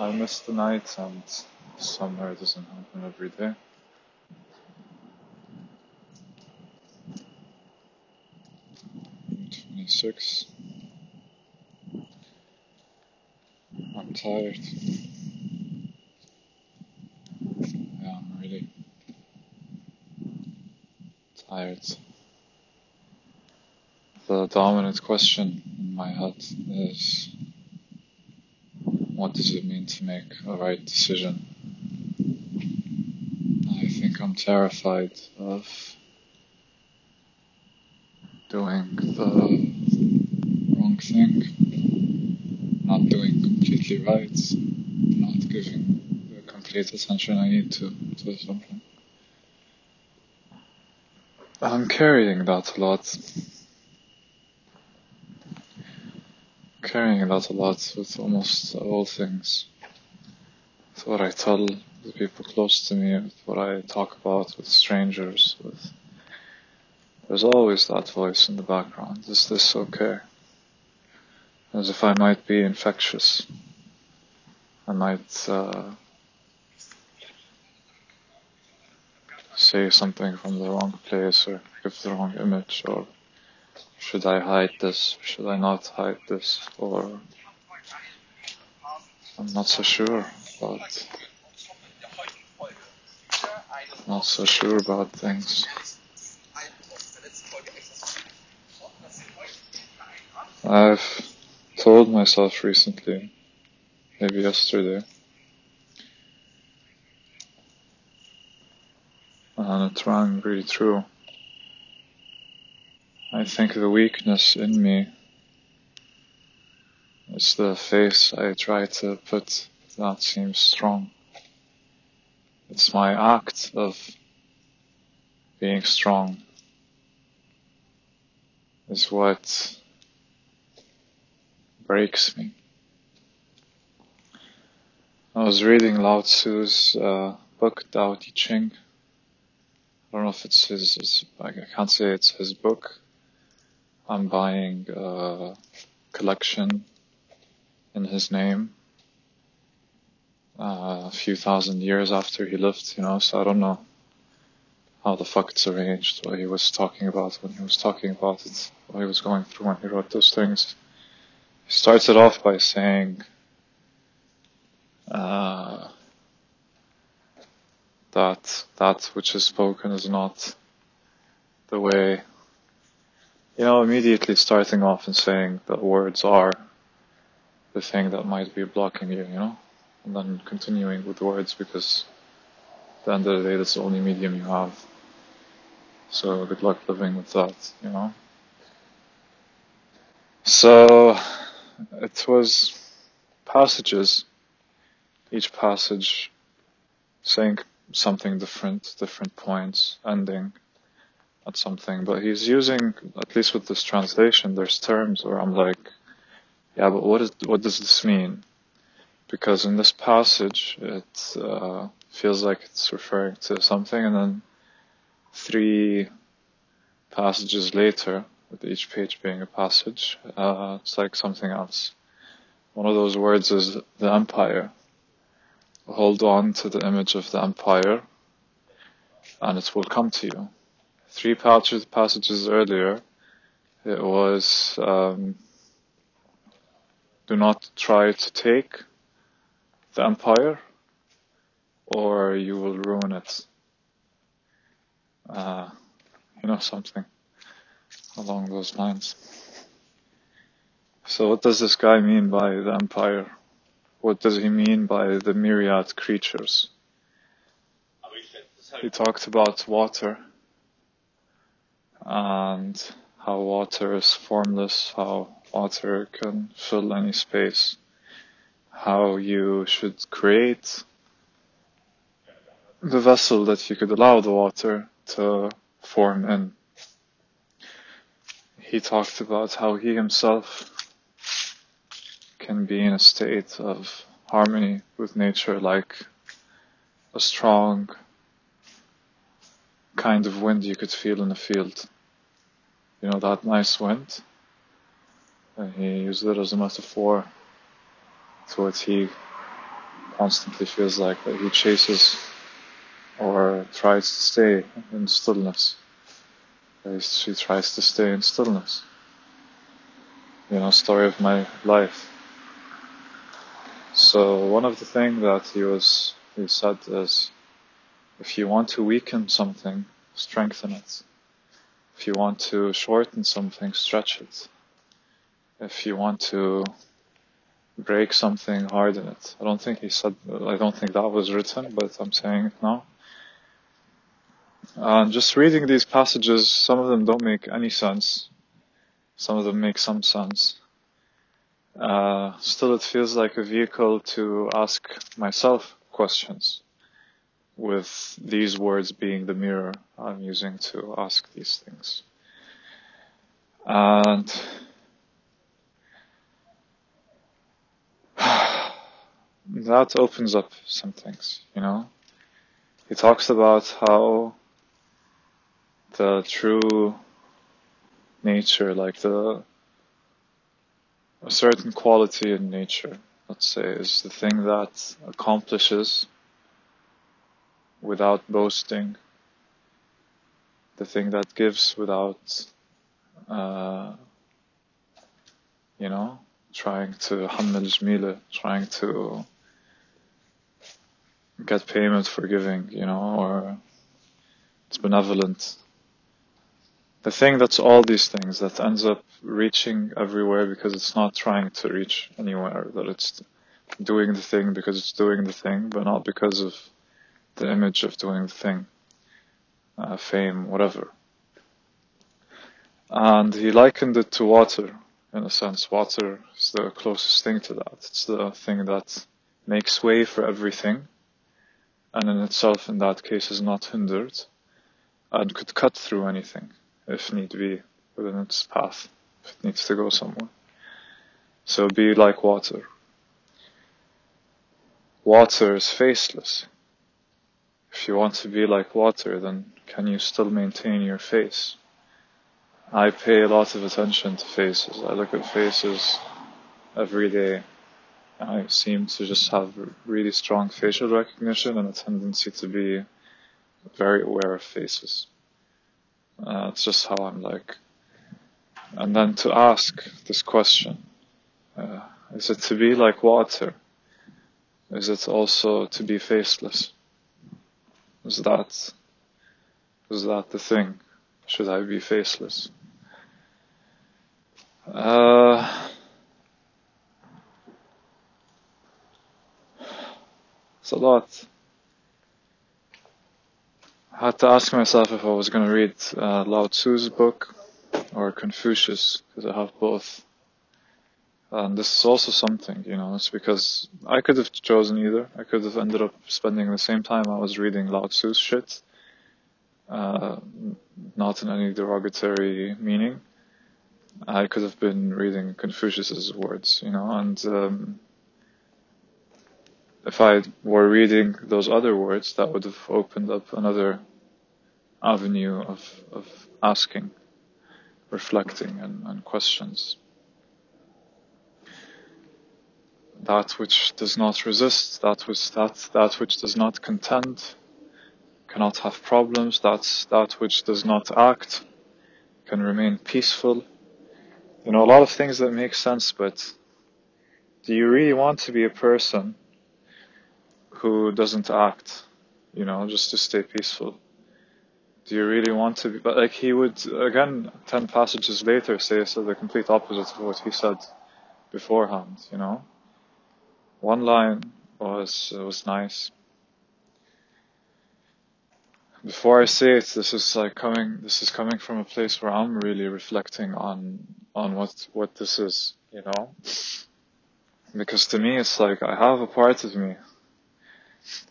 I miss the night and summer doesn't happen every day. I'm 26. I'm tired. Yeah, I'm really tired. The dominant question in my head is what does it mean to make a right decision? I think I'm terrified of doing the wrong thing, not doing completely right, not giving the complete attention I need to, to something. I'm carrying that a lot. Carrying that a lot with almost all things. With what I tell the people close to me, with what I talk about with strangers, with there's always that voice in the background. Is this okay? As if I might be infectious. I might uh, say something from the wrong place or give the wrong image or should I hide this? Should I not hide this? Or I'm not so sure about not so sure about things. I've told myself recently, maybe yesterday, and it rang really true. I think the weakness in me is the face I try to put that seems strong. It's my act of being strong is what breaks me. I was reading Lao Tzu's uh, book, Tao Te Ching. I don't know if it's his, it's, I can't say it's his book. I'm buying a collection in his name uh, a few thousand years after he lived, you know, so I don't know how the fuck it's arranged, what he was talking about when he was talking about it, what he was going through when he wrote those things. He starts it off by saying uh, that that which is spoken is not the way, you know, immediately starting off and saying that words are the thing that might be blocking you, you know, and then continuing with words because at the end of the day, that's the only medium you have. So good luck living with that, you know. So it was passages, each passage saying something different, different points, ending at something. But he's using, at least with this translation, there's terms where I'm like, yeah, but what is what does this mean? Because in this passage, it uh, feels like it's referring to something, and then three passages later, with each page being a passage, uh, it's like something else. One of those words is the empire. Hold on to the image of the empire, and it will come to you. Three passages earlier, it was um, do not try to take the empire, or you will ruin it. Uh, you know something along those lines. So what does this guy mean by the empire? What does he mean by the myriad creatures? He talked about water and how water is formless, how water can fill any space, how you should create the vessel that you could allow the water to form in. He talked about how he himself can be in a state of harmony with nature like a strong kind of wind you could feel in a field. You know, that nice wind. And he used it as a metaphor to what he constantly feels like that he chases or tries to stay in stillness. She tries to stay in stillness. You know, story of my life. So one of the things that he was, he said is, if you want to weaken something, strengthen it. If you want to shorten something, stretch it. If you want to break something, harden it. I don't think he said, I don't think that was written, but I'm saying it now. And just reading these passages, some of them don't make any sense. Some of them make some sense. Uh, still, it feels like a vehicle to ask myself questions, with these words being the mirror I'm using to ask these things. And that opens up some things, you know. He talks about how the true nature, like the a certain quality in nature, let's say, is the thing that accomplishes without boasting, the thing that gives without, uh, you know, trying to hammel jmila, trying to get payment for giving, you know, or it's benevolent. The thing that's all these things that ends up reaching everywhere because it's not trying to reach anywhere, that it's doing the thing because it's doing the thing, but not because of the image of doing the thing, uh, fame, whatever. And he likened it to water, in a sense. Water is the closest thing to that. It's the thing that makes way for everything, and in itself, in that case, is not hindered, and could cut through anything if need be within its path, if it needs to go somewhere. So be like water. Water is faceless. If you want to be like water, then can you still maintain your face? I pay a lot of attention to faces. I look at faces every day. I seem to just have really strong facial recognition and a tendency to be very aware of faces. Uh, it's just how I'm like. And then to ask this question, uh, is it to be like water? Is it also to be faceless? Is that, is that the thing? Should I be faceless? Uh, it's a lot. I had to ask myself if I was going to read uh, Lao Tzu's book or Confucius, because I have both. And this is also something, you know, it's because I could have chosen either. I could have ended up spending the same time I was reading Lao Tzu's shit, uh, not in any derogatory meaning. I could have been reading Confucius's words, you know, and um, if I were reading those other words, that would have opened up another avenue of, of asking, reflecting, and, and questions. That which does not resist, that which that that which does not contend, cannot have problems. That's that which does not act, can remain peaceful. You know, a lot of things that make sense, but do you really want to be a person who doesn't act? You know, just to stay peaceful do you really want to be? But like he would again, ten passages later, say so the complete opposite of what he said beforehand. You know, one line was was nice. Before I say it, this is like coming. This is coming from a place where I'm really reflecting on on what what this is. You know, because to me, it's like I have a part of me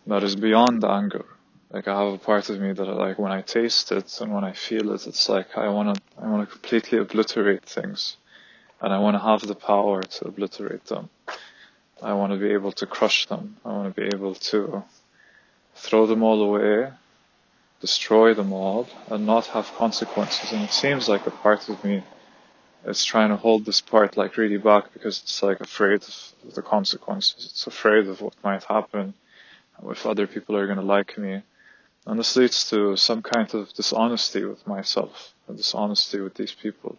that is beyond anger like I have a part of me that I like when I taste it and when I feel it, it's like I wanna I wanna completely obliterate things, and I wanna have the power to obliterate them. I wanna be able to crush them. I wanna be able to throw them all away, destroy them all, and not have consequences. And it seems like a part of me is trying to hold this part like really back because it's like afraid of the consequences. It's afraid of what might happen if other people are going to like me. And this leads to some kind of dishonesty with myself, a dishonesty with these people.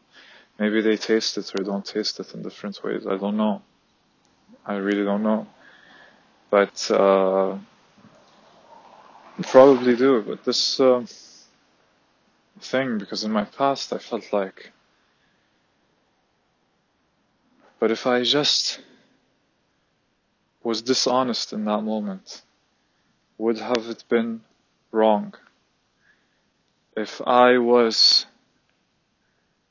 Maybe they taste it or don't taste it in different ways. I don't know. I really don't know. But, uh, probably do. But this, uh, thing, because in my past I felt like, but if I just was dishonest in that moment, would have it been wrong? If I was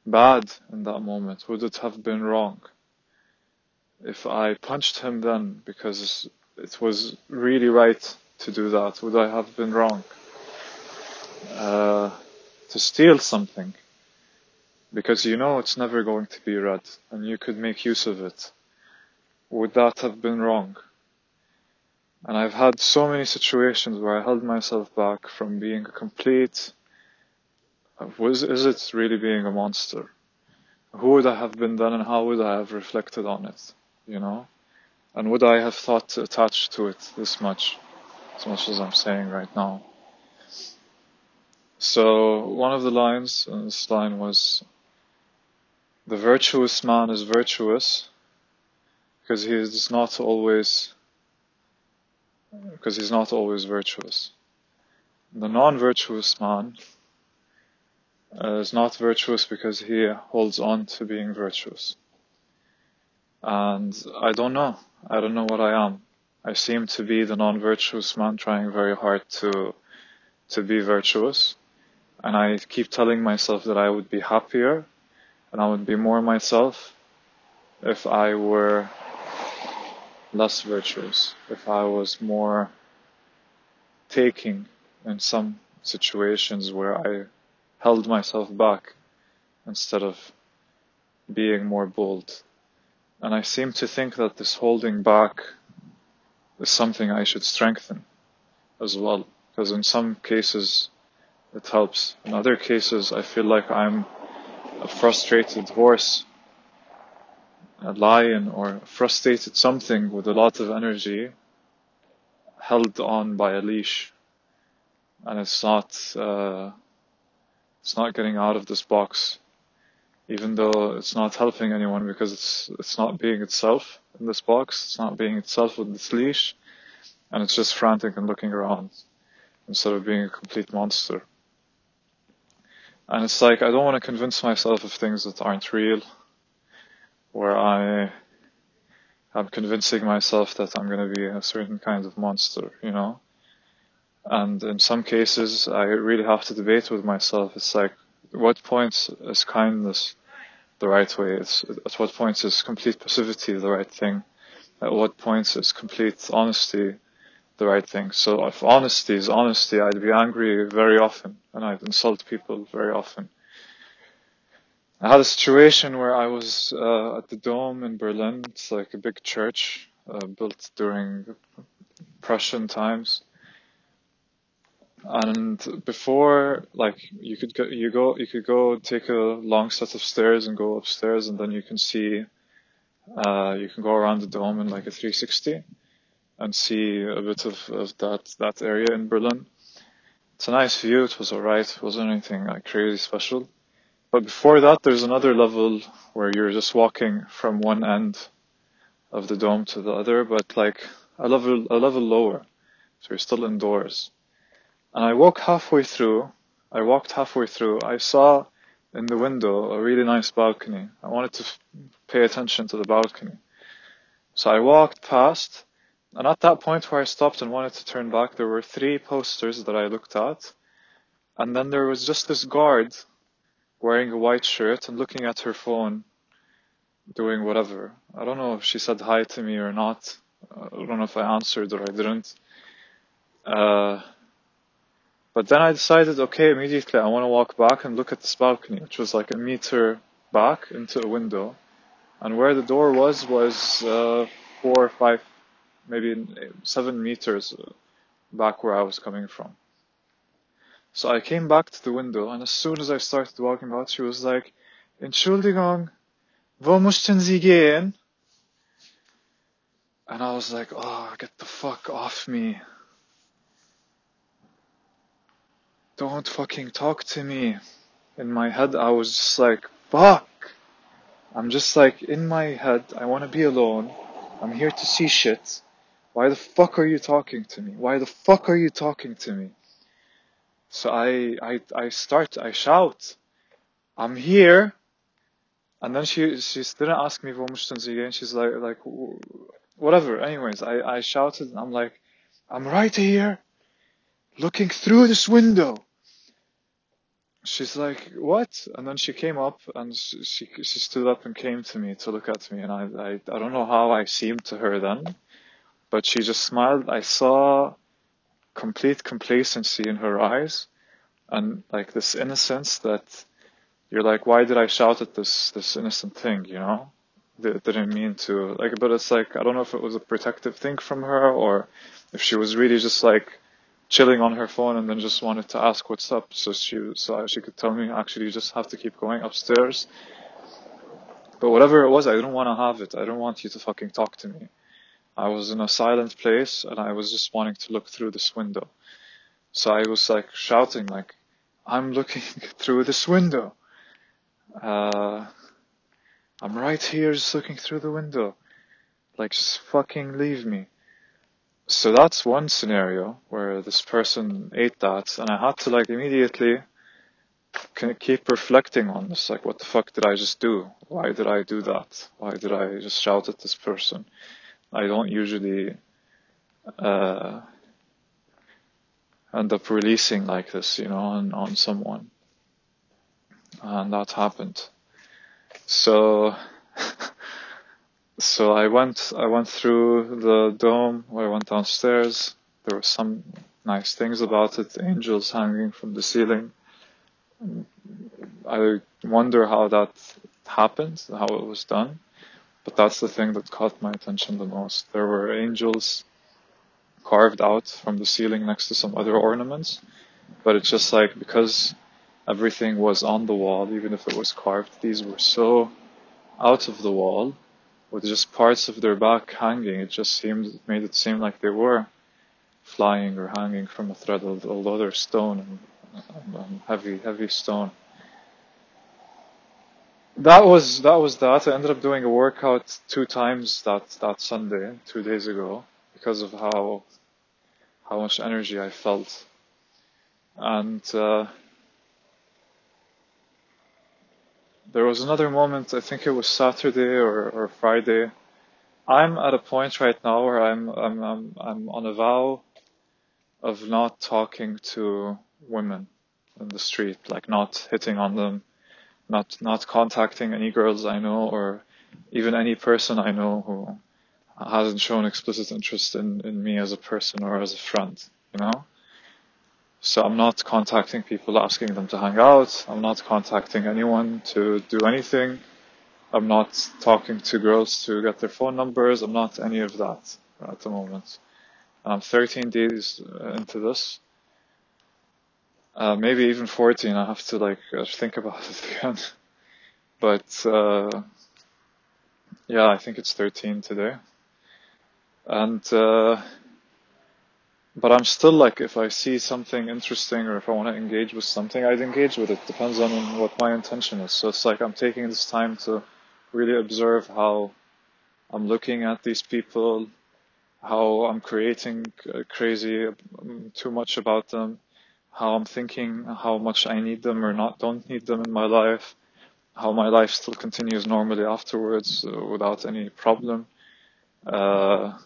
bad in that moment, would it have been wrong? If I punched him then because it was really right to do that, would I have been wrong? Uh, to steal something because you know it's never going to be read and you could make use of it, would that have been wrong? And I've had so many situations where I held myself back from being a complete. Was is it really being a monster? Who would I have been then, and how would I have reflected on it? You know, and would I have thought to attach to it this much, as much as I'm saying right now? So one of the lines in this line was, "The virtuous man is virtuous because he is not always because he's not always virtuous. The non-virtuous man uh, is not virtuous because he holds on to being virtuous. And I don't know. I don't know what I am. I seem to be the non-virtuous man trying very hard to to be virtuous. And I keep telling myself that I would be happier and I would be more myself if I were less virtuous, if I was more taking in some situations where I held myself back instead of being more bold. And I seem to think that this holding back is something I should strengthen as well, because in some cases it helps. In other cases, I feel like I'm a frustrated horse a lion or frustrated something with a lot of energy held on by a leash. And it's not uh, it's not getting out of this box even though it's not helping anyone because it's it's not being itself in this box it's not being itself with this leash and it's just frantic and looking around instead of being a complete monster and it's like I don't want to convince myself of things that aren't real where I am convincing myself that I'm going to be a certain kind of monster, you know? And in some cases, I really have to debate with myself. It's like, what points is kindness the right way? It's, at what points is complete passivity the right thing? At what points is complete honesty the right thing? So if honesty is honesty, I'd be angry very often and I'd insult people very often. I had a situation where I was uh, at the Dome in Berlin. It's like a big church uh, built during Prussian times. And before, like, you could go, you go, you could go take a long set of stairs and go upstairs, and then you can see, uh, you can go around the dome in like a 360 and see a bit of, of that that area in Berlin. It's a nice view. It was alright. It wasn't anything like crazy special. But before that, there's another level where you're just walking from one end of the dome to the other, but like a level, a level lower. So you're still indoors. And I walk halfway through, I walked halfway through, I saw in the window a really nice balcony. I wanted to f- pay attention to the balcony. So I walked past, and at that point where I stopped and wanted to turn back, there were three posters that I looked at. And then there was just this guard wearing a white shirt and looking at her phone, doing whatever. I don't know if she said hi to me or not. I don't know if I answered or I didn't. Uh, but then I decided, okay, immediately I want to walk back and look at this balcony, which was like a meter back into a window. And where the door was, was uh, four or five, maybe seven meters back where I was coming from. So I came back to the window, and as soon as I started walking out, she was like, Entschuldigung, wo möchten Sie gehen? And I was like, oh, get the fuck off me. Don't fucking talk to me. In my head, I was just like, fuck. I'm just like, in my head, I want to be alone. I'm here to see shit. Why the fuck are you talking to me? Why the fuck are you talking to me? So I, I, I start, I shout, I'm here. And then she, she didn't ask me möchten Sie gehen. She's like, like, whatever. Anyways, I, I shouted and I'm like, I'm right here, looking through this window. She's like, what? And then she came up and she, she, stood up and came to me to look at me. And I, I, I don't know how I seemed to her then, but she just smiled. I saw complete complacency in her eyes and like this innocence that you're like, why did I shout at this, this innocent thing, you know? That didn't mean to, like, but it's like, I don't know if it was a protective thing from her or if she was really just like chilling on her phone and then just wanted to ask what's up. So she, so she could tell me, actually, you just have to keep going upstairs. But whatever it was, I didn't want to have it. I didn't want you to fucking talk to me. I was in a silent place and I was just wanting to look through this window. So I was like shouting like, I'm looking through this window. Uh, I'm right here just looking through the window. Like just fucking leave me. So that's one scenario where this person ate that and I had to like immediately keep reflecting on this. Like what the fuck did I just do? Why did I do that? Why did I just shout at this person? I don't usually, uh, end up releasing like this, you know, on, on someone. And that happened. So, so I went, I went through the dome, I went downstairs. There were some nice things about it, angels hanging from the ceiling. I wonder how that happened, how it was done. But that's the thing that caught my attention the most. There were angels carved out from the ceiling next to some other ornaments, but it's just like because everything was on the wall, even if it was carved, these were so out of the wall with just parts of their back hanging. It just seemed, made it seem like they were flying or hanging from a thread, although they're stone and, and heavy, heavy stone. That was that was that. I ended up doing a workout two times that that Sunday, two days ago, because of how how much energy I felt. And uh, there was another moment, I think it was Saturday or, or Friday. I'm at a point right now where I'm, I'm, I'm, I'm on a vow of not talking to women in the street, like not hitting on them, not, not contacting any girls I know or even any person I know who hasn't shown explicit interest in, in me as a person or as a friend, you know? So I'm not contacting people asking them to hang out. I'm not contacting anyone to do anything. I'm not talking to girls to get their phone numbers. I'm not any of that at the moment. I'm 13 days into this. Uh, maybe even 14. I have to like think about it again. But, uh, yeah, I think it's 13 today. And, uh, but I'm still like, if I see something interesting or if I want to engage with something, I'd engage with it. Depends on what my intention is. So it's like I'm taking this time to really observe how I'm looking at these people, how I'm creating crazy, too much about them, how I'm thinking how much I need them or not, don't need them in my life, how my life still continues normally afterwards uh, without any problem. Uh,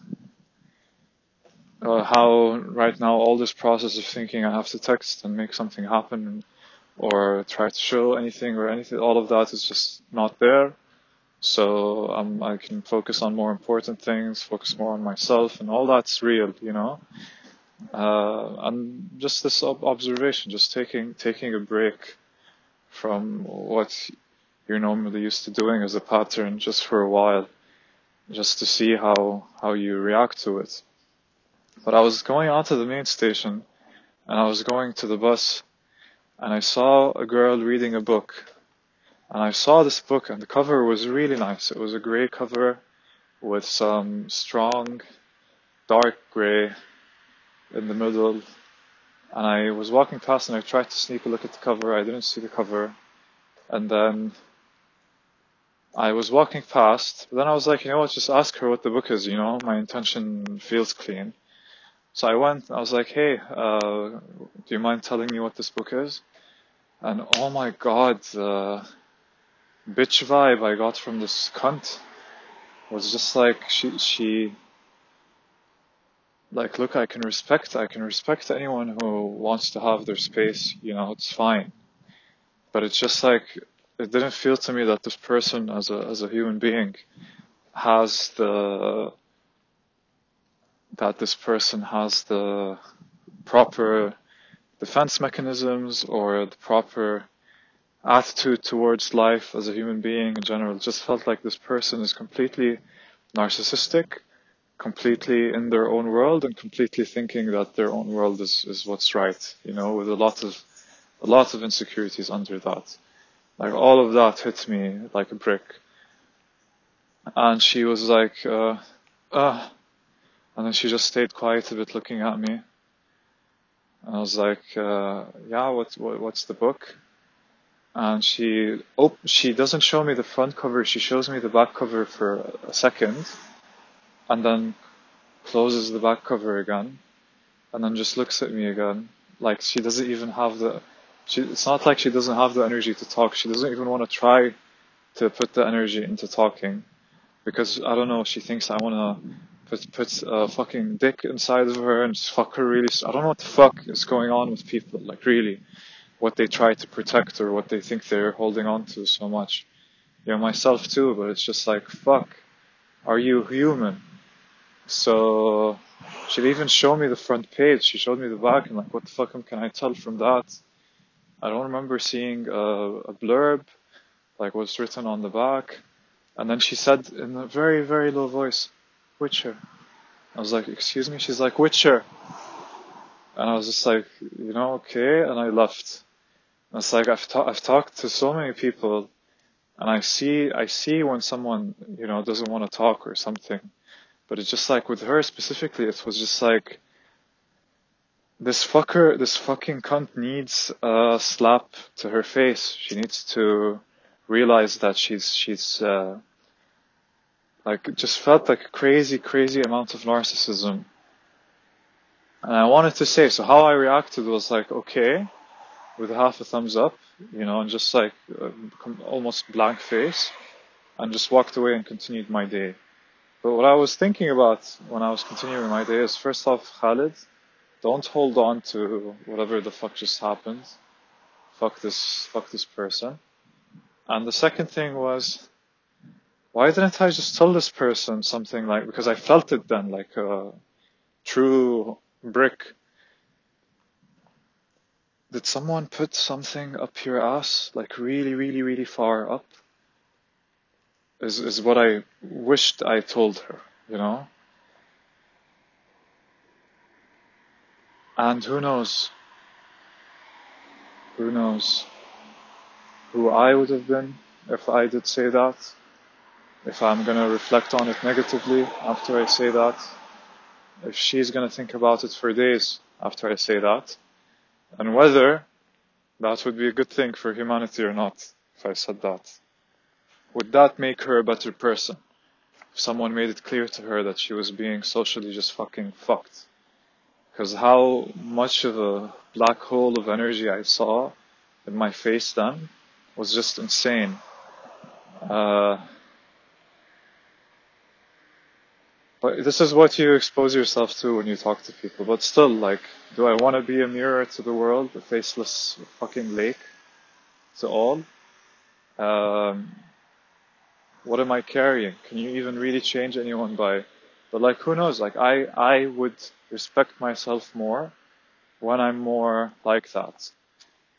uh, how right now all this process of thinking I have to text and make something happen or try to show anything or anything, all of that is just not there. So um, I can focus on more important things, focus more on myself, and all that's real, you know. Uh, and just this ob- observation, just taking taking a break from what you're normally used to doing as a pattern, just for a while, just to see how how you react to it. But I was going onto the main station and I was going to the bus and I saw a girl reading a book And I saw this book and the cover was really nice. It was a grey cover with some strong dark grey in the middle. And I was walking past and I tried to sneak a look at the cover. I didn't see the cover. And then I was walking past, but then I was like, you know what, just ask her what the book is, you know, my intention feels clean. So I went, I was like, hey, uh, do you mind telling me what this book is? And oh my god, the bitch vibe I got from this cunt was just like, she, she, like, look, I can respect, I can respect anyone who wants to have their space, you know, it's fine. But it's just like, it didn't feel to me that this person as a, as a human being has the, that this person has the proper defense mechanisms or the proper attitude towards life as a human being in general. It just felt like this person is completely narcissistic, completely in their own world and completely thinking that their own world is, is what's right, you know, with a lot of, a lot of insecurities under that. Like all of that hit me like a brick. And she was like, uh, uh, and then she just stayed quiet a bit looking at me. And I was like, uh, yeah, what, what, what's the book? And she, oh, she doesn't show me the front cover, she shows me the back cover for a second, and then closes the back cover again, and then just looks at me again. Like she doesn't even have the, she, it's not like she doesn't have the energy to talk, she doesn't even want to try to put the energy into talking. Because, I don't know, she thinks I wanna put a fucking dick inside of her and just fuck her really. I don't know what the fuck is going on with people. Like really, what they try to protect or what they think they're holding on to so much. You know, myself too. But it's just like fuck. Are you human? So she'd even show me the front page. She showed me the back and like, what the fuck can I tell from that? I don't remember seeing a, a blurb, like what's written on the back. And then she said in a very, very low voice, Witcher. I was like, excuse me? She's like, Witcher. And I was just like, you know, okay. And I left. And it's like, I've, ta- I've talked to so many people and I see, I see when someone, you know, doesn't want to talk or something. But it's just like with her specifically, it was just like, this fucker, this fucking cunt needs a slap to her face. She needs to realize that she's, she's, uh, like, just felt like crazy, crazy amount of narcissism. And I wanted to say, so how I reacted was like, okay, with half a thumbs up, you know, and just like uh, almost blank face, and just walked away and continued my day. But what I was thinking about when I was continuing my day is first off, Khalid, don't hold on to whatever the fuck just happened. Fuck this, fuck this person. And the second thing was, why didn't I just tell this person something like, because I felt it then, like a true brick. Did someone put something up your ass, like really, really, really far up? Is, is what I wished I told her, you know? And who knows? Who knows who I would have been if I did say that? If I'm gonna reflect on it negatively after I say that, if she's gonna think about it for days after I say that, and whether that would be a good thing for humanity or not, if I said that. Would that make her a better person? If someone made it clear to her that she was being socially just fucking fucked. Because how much of a black hole of energy I saw in my face then was just insane. Uh, But this is what you expose yourself to when you talk to people. But still, like, do I want to be a mirror to the world, a faceless fucking lake to all? Um, what am I carrying? Can you even really change anyone by? But like, who knows? Like, I I would respect myself more when I'm more like that.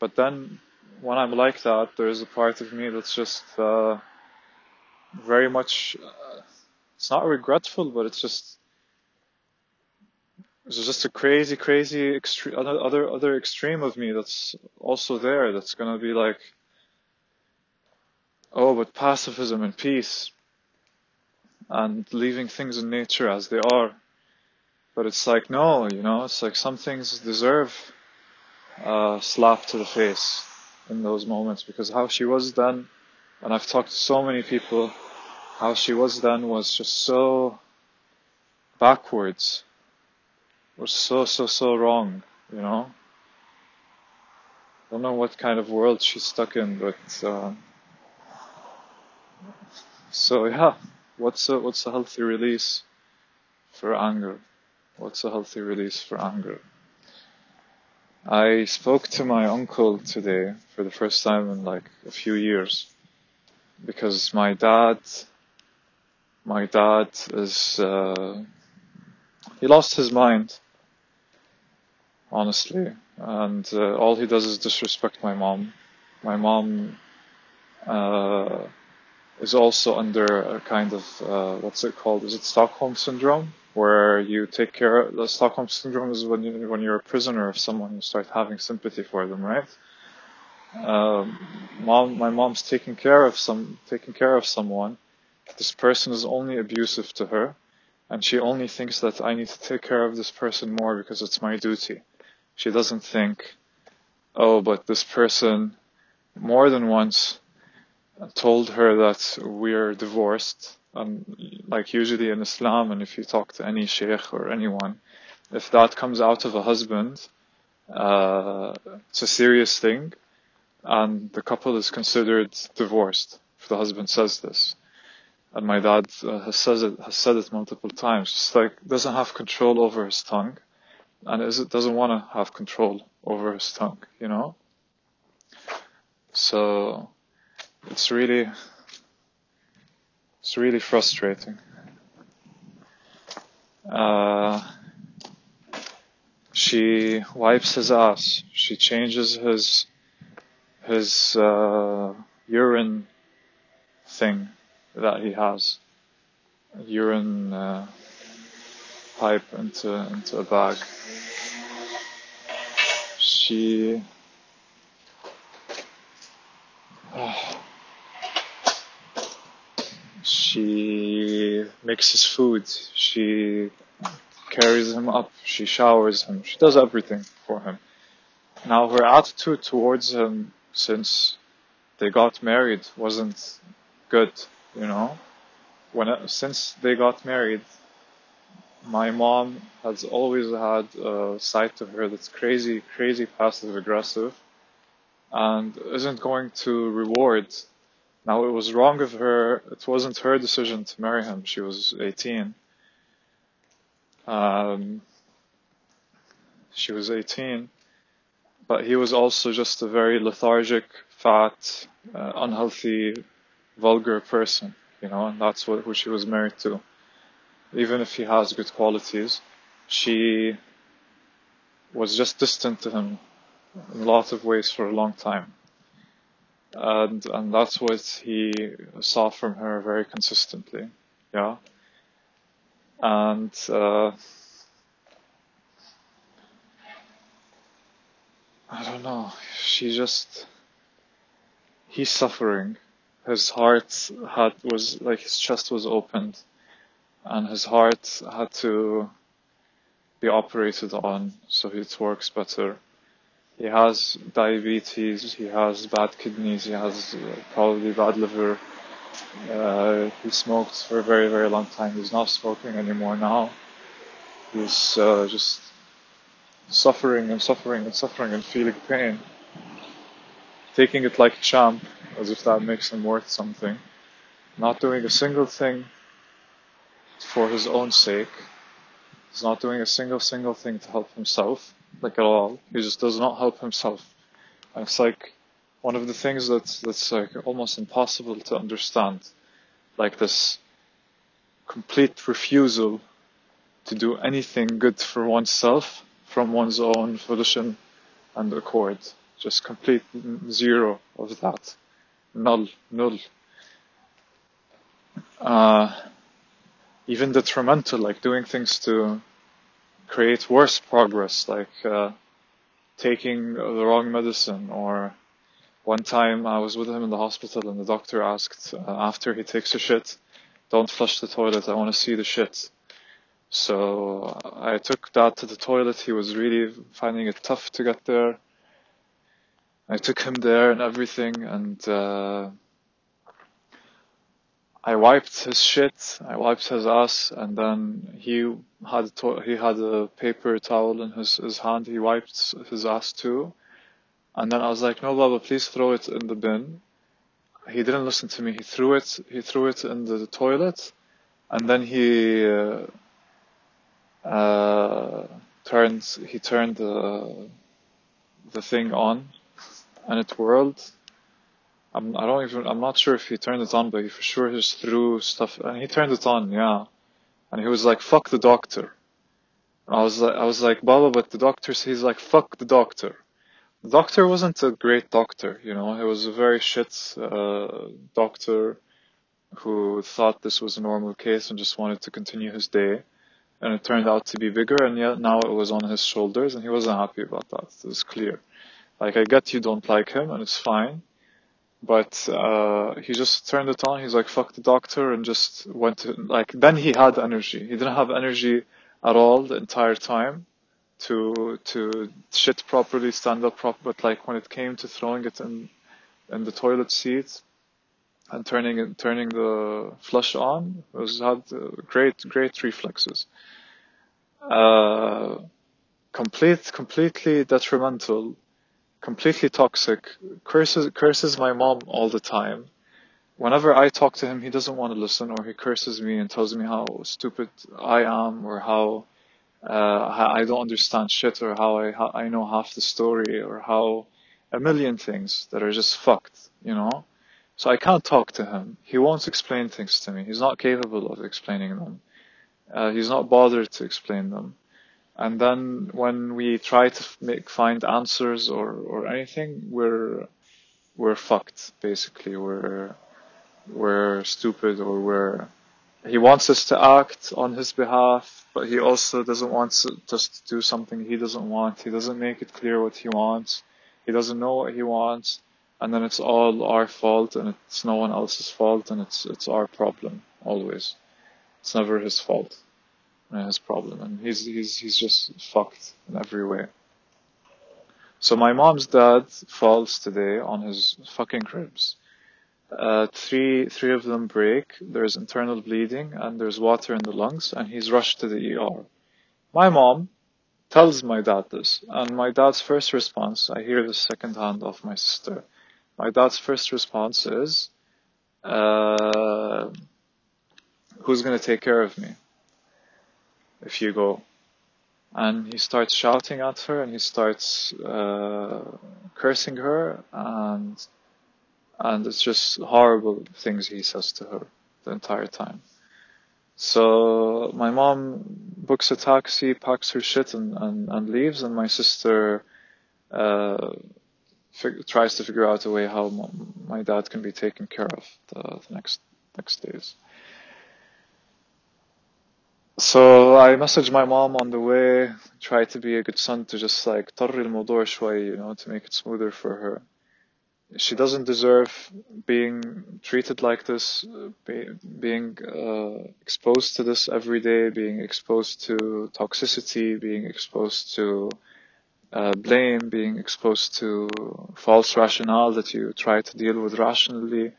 But then, when I'm like that, there's a part of me that's just uh, very much. Uh, it's not regretful, but it's just it's just a crazy, crazy extreme, other other extreme of me that's also there. That's gonna be like, oh, but pacifism and peace and leaving things in nature as they are. But it's like, no, you know, it's like some things deserve a slap to the face in those moments because how she was then, and I've talked to so many people, how she was then was just so backwards, was so, so, so wrong, you know? I don't know what kind of world she's stuck in, but, uh, so yeah, what's a, what's a healthy release for anger? What's a healthy release for anger? I spoke to my uncle today for the first time in like a few years because my dad, my dad is, uh, he lost his mind, honestly, and uh, all he does is disrespect my mom. My mom, uh, is also under a kind of, uh, what's it called? Is it Stockholm syndrome? where you take care. of The Stockholm syndrome is when you when you're a prisoner of someone, you start having sympathy for them, right? Um, mom, my mom's taking care of some taking care of someone. This person is only abusive to her, and she only thinks that I need to take care of this person more because it's my duty. She doesn't think, oh, but this person more than once told her that we're divorced um, like usually in Islam, and if you talk to any sheikh or anyone, if that comes out of a husband, uh, it's a serious thing, and the couple is considered divorced if the husband says this. And my dad uh, has it has said it multiple times. Just like doesn't have control over his tongue, and is doesn't want to have control over his tongue, you know. So it's really it's really frustrating. Uh, she wipes his ass. She changes his his uh, urine thing that he has, urine uh, pipe into into a bag. She. Uh, She mixes food. She carries him up. She showers him. She does everything for him. Now her attitude towards him since they got married wasn't good, you know. When it, since they got married, my mom has always had a side to her that's crazy, crazy passive aggressive, and isn't going to reward now it was wrong of her, it wasn't her decision to marry him, she was 18. Um, she was 18, but he was also just a very lethargic, fat, uh, unhealthy, vulgar person, you know, and that's what, who she was married to. Even if he has good qualities, she was just distant to him in a lot of ways for a long time and and that's what he saw from her very consistently. Yeah, and uh, I don't know. She just he's suffering. His heart had was like his chest was opened, and his heart had to be operated on so it works better he has diabetes, he has bad kidneys, he has uh, probably bad liver. Uh, he smoked for a very, very long time. He's not smoking anymore now. He's uh, just suffering and suffering and suffering and feeling pain. Taking it like a champ, as if that makes him worth something. Not doing a single thing for his own sake. He's not doing a single, single thing to help himself like at all. He just does not help himself. And it's like one of the things that's that's like almost impossible to understand. Like this complete refusal to do anything good for oneself from one's own volition and accord. Just complete zero of that. Null, null. Uh, even detrimental, like doing things to create worse progress, like uh, taking the wrong medicine or One time I was with him in the hospital and the doctor asked, uh, after he takes a shit, don't flush the toilet, I want to see the shit. So I took that to the toilet. He was really finding it tough to get there. I took him there and everything, and uh, I wiped his shit. I wiped his ass, and then he had he had a paper towel in his his hand. He wiped his ass too, and then I was like, "No, Baba, please throw it in the bin." He didn't listen to me. He threw it. He threw it in the toilet, and then he uh, uh, turned he turned the the thing on, and it whirled. I'm I don't even I'm not sure if he turned it on, but he for sure just threw stuff, and he turned it on, yeah. And he was like, "Fuck the doctor." And I was like, I was like, Baba, but the doctor. He's like, "Fuck the doctor." The doctor wasn't a great doctor, you know. He was a very shit uh, doctor who thought this was a normal case and just wanted to continue his day and it turned out to be bigger, and yet now it was on his shoulders, and he wasn't happy about that. It was clear. Like, I get you don't like him, and it's fine, but uh, he just turned it on. He's like, fuck the doctor, and just went to, like, then he had energy. He didn't have energy at all the entire time to to shit properly, stand up proper, but like when it came to throwing it in in the toilet seat, and turning it, turning the flush on was had uh, great great reflexes. Uh, complete completely detrimental, completely toxic. Curses curses my mom all the time. Whenever I talk to him, he doesn't want to listen, or he curses me and tells me how stupid I am, or how uh, I don't understand shit, or how I how I know half the story, or how a million things that are just fucked, you know. So I can't talk to him. He won't explain things to me. He's not capable of explaining them. Uh, he's not bothered to explain them. And then when we try to make find answers or or anything, we're we're fucked. Basically, we're we're stupid or we're he wants us to act on his behalf, but he also doesn't want us to do something he doesn't want. He doesn't make it clear what he wants. He doesn't know what he wants and then it's all our fault and it's no one else's fault and it's it's our problem always. It's never his fault his problem and he's he's he's just fucked in every way. So my mom's dad falls today on his fucking ribs. Uh, three three of them break. There's internal bleeding and there's water in the lungs and he's rushed to the ER. My mom tells my dad this and my dad's first response, I hear this second hand off my sister my dad's first response is, uh, who's to take care of me if you go? And he starts shouting at her and he starts uh, cursing her and and it's just horrible things he says to her the entire time. So my mom books a taxi, packs her shit and, and, and leaves and my sister uh, fig- tries to figure out a way how my dad can be taken care of the, the next next days. So I messaged my mom on the way, try to be a good son to just like طر الموضوع شوي, you know, to make it smoother for her. She doesn't deserve being treated like this, be, being uh, exposed to this every day, being exposed to toxicity, being exposed to uh, blame, being exposed to false rationale that you try to deal with rationally.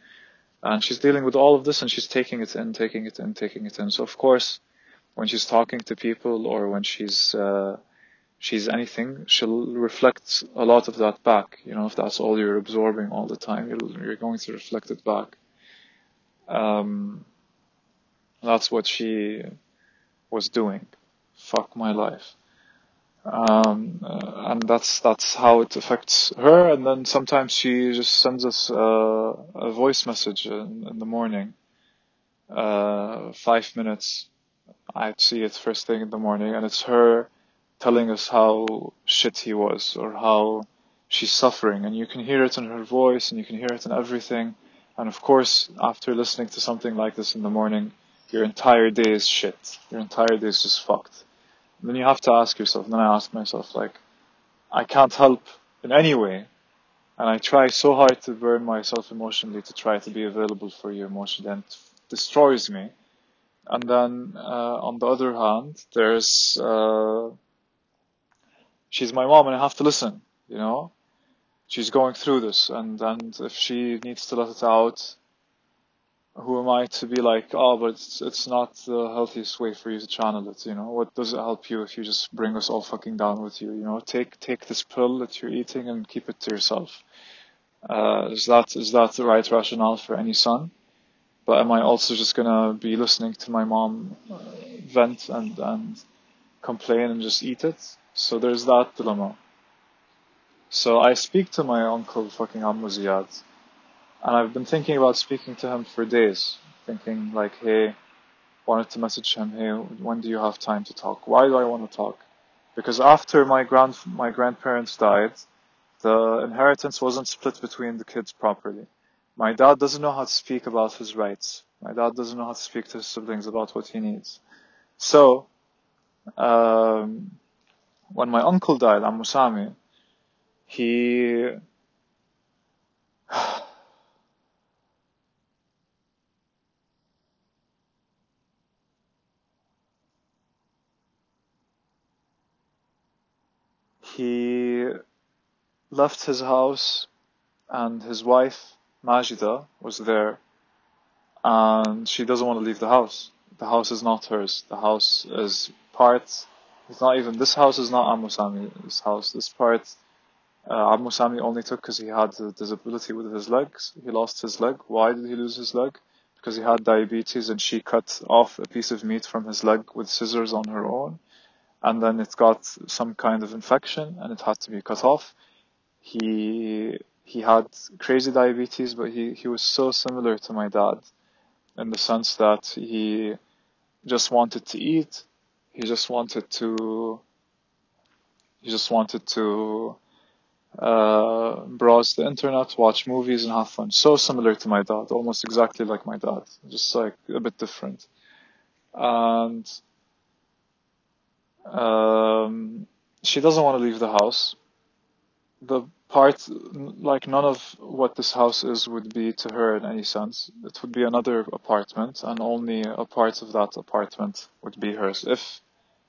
And she's dealing with all of this and she's taking it in, taking it in, taking it in. So of course, when she's talking to people or when she's, uh, she's anything, she'll reflect a lot of that back. You know, if that's all you're absorbing all the time, you're, you're going to reflect it back. Um, that's what she was doing. Fuck my life um, uh, and that's that's how it affects her. And then sometimes she just sends us uh, a voice message in, in the morning, uh, five minutes. I'd see it first thing in the morning, and it's her telling us how shit he was or how she's suffering, and you can hear it in her voice, and you can hear it in everything. And of course, after listening to something like this in the morning, your entire day is shit. Your entire day is just fucked then you have to ask yourself, and then I ask myself, like, I can't help in any way and I try so hard to burn myself emotionally to try to be available for you emotionally, and it destroys me. And then uh, on the other hand, there's uh, she's my mom, and I have to listen. You know, she's going through this, and and if she needs to let it out, who am I to be like, oh, but it's, it's not the healthiest way for you to channel it, you know? What does it help you if you just bring us all fucking down with you, you know? Take, take this pill that you're eating and keep it to yourself. Uh, is that, is that the right rationale for any son? But am I also just gonna be listening to my mom uh, vent and, and complain and just eat it? So there's that dilemma. So I speak to my uncle fucking Ammu Ziyad and I've been thinking about speaking to him for days, thinking like, hey, wanted to message him, hey, when do you have time to talk? Why do I want to talk? Because after my grand my grandparents died, the inheritance wasn't split between the kids properly. My dad doesn't know how to speak about his rights. My dad doesn't know how to speak to his siblings about what he needs. So, um, when my uncle died, Amusami, he he left his house and his wife, Majida, was there and she doesn't want to leave the house. The house is not hers. The house is part, it's not even, this house is not Amusami's house. This part, uh, Amusami only took because he had a disability with his legs. He lost his leg. Why did he lose his leg? Because he had diabetes and she cut off a piece of meat from his leg with scissors on her own and then it got some kind of infection and it had to be cut off. He he had crazy diabetes, but he, he was so similar to my dad in the sense that he just wanted to eat. He just wanted to he just wanted to uh, browse the internet, watch movies, and have fun. So similar to my dad, almost exactly like my dad, just like a bit different. And um, she doesn't want to leave the house. The part, like none of what this house is would be to her in any sense. It would be another apartment and only a part of that apartment would be hers if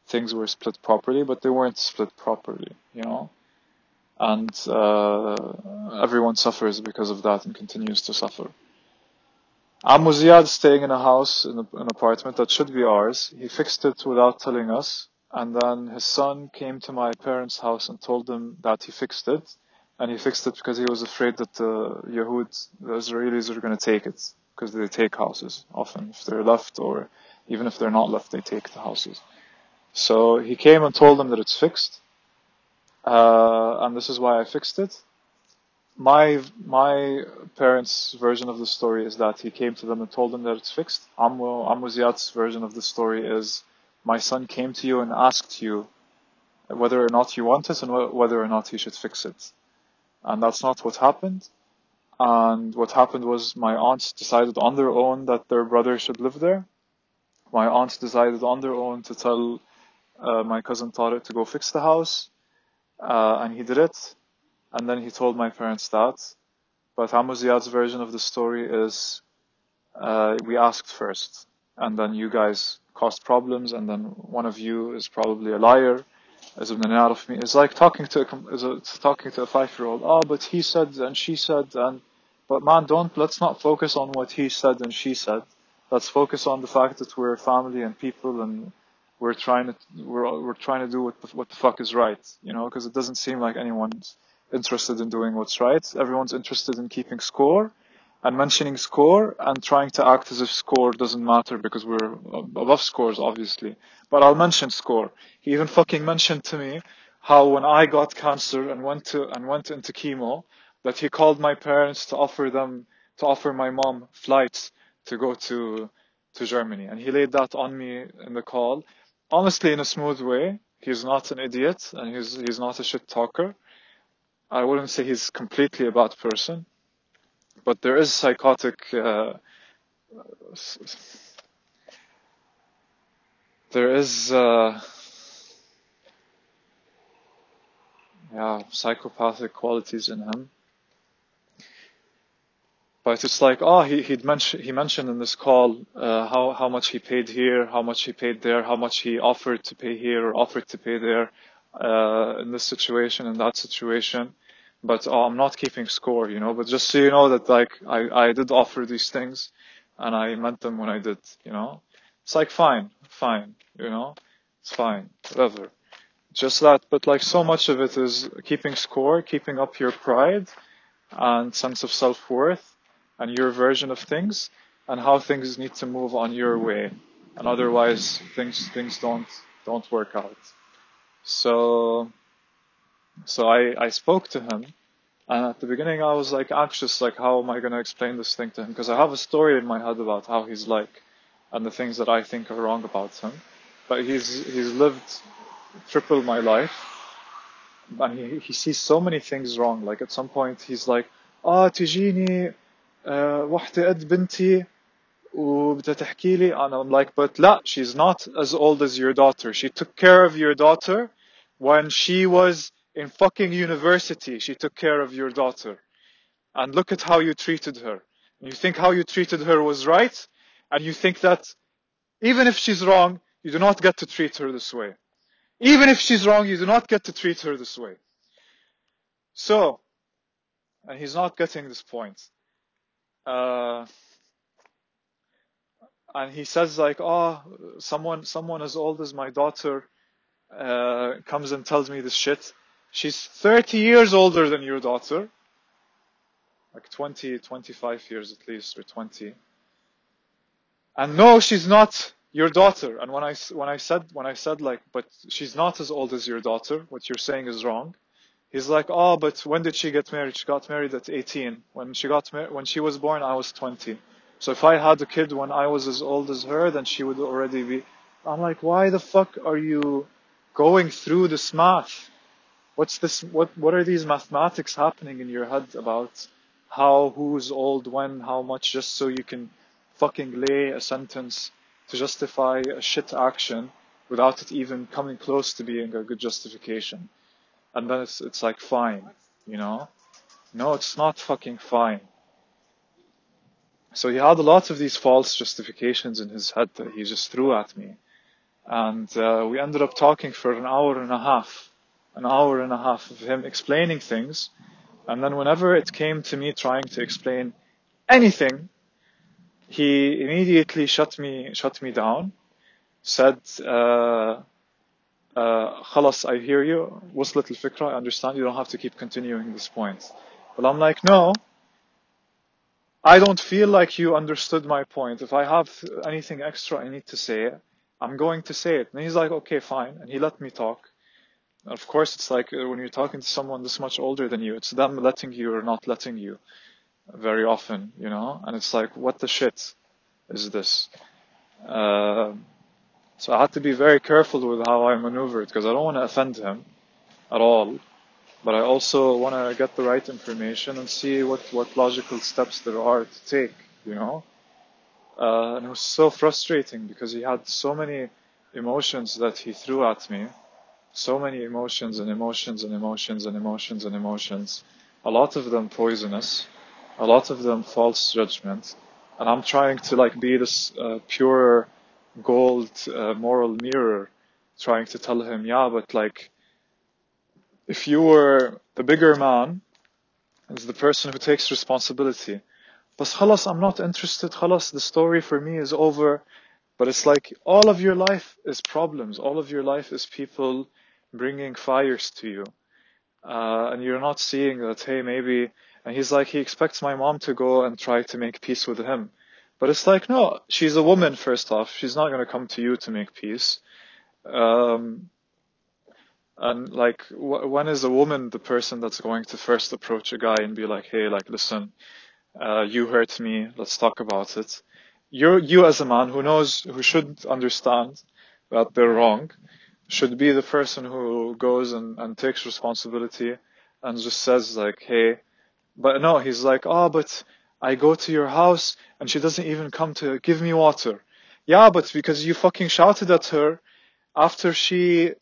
things were split properly, but they weren't split properly, you know? And, uh, everyone suffers because of that and continues to suffer. Ammu Ziyad staying in a house, in a, an apartment that should be ours. He fixed it without telling us and then his son came to my parents' house and told them that he fixed it. And he fixed it because he was afraid that the Yahud, the Israelis, are going to take it. Because they take houses often. If they're left or even if they're not left, they take the houses. So he came and told them that it's fixed. Uh, and this is why I fixed it. My, my parents' version of the story is that he came to them and told them that it's fixed. Ammu, Ammu version of the story is my son came to you and asked you whether or not you want it and whether or not he should fix it. And that's not what happened. And what happened was my aunt decided on their own that their brother should live there. My aunt decided on their own to tell uh, my cousin Tariq to go fix the house. Uh, and he did it. And then he told my parents that. But Ziyad's version of the story is uh, we asked first. And then you guys caused problems, and then one of you is probably a liar, as of me. It's like talking to a, it's talking to a five-year-old. Oh, but he said and she said, and but man, don't let's not focus on what he said and she said. Let's focus on the fact that we're family and people, and we're trying to we're we're trying to do what the, what the fuck is right, you know, because it doesn't seem like anyone's interested in doing what's right. Everyone's interested in keeping score and mentioning score and trying to act as if score doesn't matter because we're above scores, obviously. But I'll mention score. He even fucking mentioned to me how when I got cancer and went to and went into chemo, that he called my parents to offer them to offer my mom flights to go to to Germany, and he laid that on me in the call, honestly in a smooth way. He's not an idiot, and he's he's not a shit talker. I wouldn't say he's completely a bad person, but there is psychotic uh, there is uh, yeah psychopathic qualities in him But it's like, oh, he he'd mentioned he mentioned in this call uh, how how much he paid here, how much he paid there, how much he offered to pay here or offered to pay there, uh, in this situation, in that situation. But oh, I'm not keeping score, you know. But just so you know that like I I did offer these things, and I meant them when I did, you know. It's like fine, fine, you know, it's fine, whatever. Just that, but like so much of it is keeping score, keeping up your pride and sense of self worth and your version of things and how things need to move on your way. And otherwise things, things don't, don't work out. So, so I, I spoke to him and at the beginning I was like anxious, like how am I going to explain this thing to him? Because I have a story in my head about how he's like and the things that I think are wrong about him. But he's, he's lived triple my life and he, he sees so many things wrong. Like at some point he's like, ah, تجيني واحدة قد بنتي وبدها تحكي لي and I'm like but لا she's not as old as your daughter she took care of your daughter when she was in fucking university she took care of your daughter. And look at how you treated her. You think how you treated her was right? And you think that even if she's wrong you do not get to treat her this way. Even if she's wrong you do not get to treat her this way. So and he's not getting this point. Uh, and he says like, oh, someone, someone as old as my daughter, uh, comes and tells me this shit. She's 30 years older than your daughter. Like 20, 25 years at least, or 20. And no, she's not your daughter. And when I, when I said, when I said like, but she's not as old as your daughter, what you're saying is wrong. He's like, oh, but when did she get married? She got married at 18. When she got mar- when she was born, I was 20. So if I had a kid when I was as old as her, then she would already be. I'm like, why the fuck are you going through this math? What's this? What what are these mathematics happening in your head about how who's old when how much just so you can fucking lay a sentence to justify a shit action without it even coming close to being a good justification and then it's it's like fine, you know? No, it's not fucking fine. So he had a lot of these false justifications in his head that he just threw at me. And uh, we ended up talking for an hour and a half An hour and a half of him explaining things. And then whenever it came to me trying to explain anything, he immediately shut me, shut me down, said, uh, uh, خلاص I hear you وصلت الفكرة I understand you don't have to keep continuing this point but I'm like no I don't feel like you understood my point if I have anything extra I need to say I'm going to say it and he's like okay fine and he let me talk of course it's like uh, when you're talking to someone this much older than you it's them letting you or not letting you very often you know and it's like what the shit is this uh, so I had to be very careful with how I maneuvered because I don't want to offend him at all. But I also want to get the right information and see what, what logical steps there are to take, you know? Uh, and it was so frustrating because he had so many emotions that he threw at me. So many emotions and emotions and emotions and emotions and emotions. A lot of them poisonous. A lot of them false judgment. And I'm trying to like be this uh, pure gold uh, moral mirror trying to tell him, yeah, but like, if you were the bigger man, as the person who takes responsibility, but khalas, I'm not interested, khalas, the story for me is over. But it's like all of your life is problems. All of your life is people bringing fires to you. Uh, and you're not seeing that, hey, maybe, and he's like, he expects my mom to go and try to make peace with him. But it's like, no, she's a woman, first off. She's not going to come to you to make peace. Um, and like, wh- when is a woman the person that's going to first approach a guy and be like, hey, like, listen, uh, you hurt me, let's talk about it. You're, you as a man who knows, who should understand that they're wrong, should be the person who goes and, and takes responsibility and just says like, hey, but no, he's like, oh, but I go to your house and she doesn't even come to give me water. Yeah, but because you fucking shouted at her after she,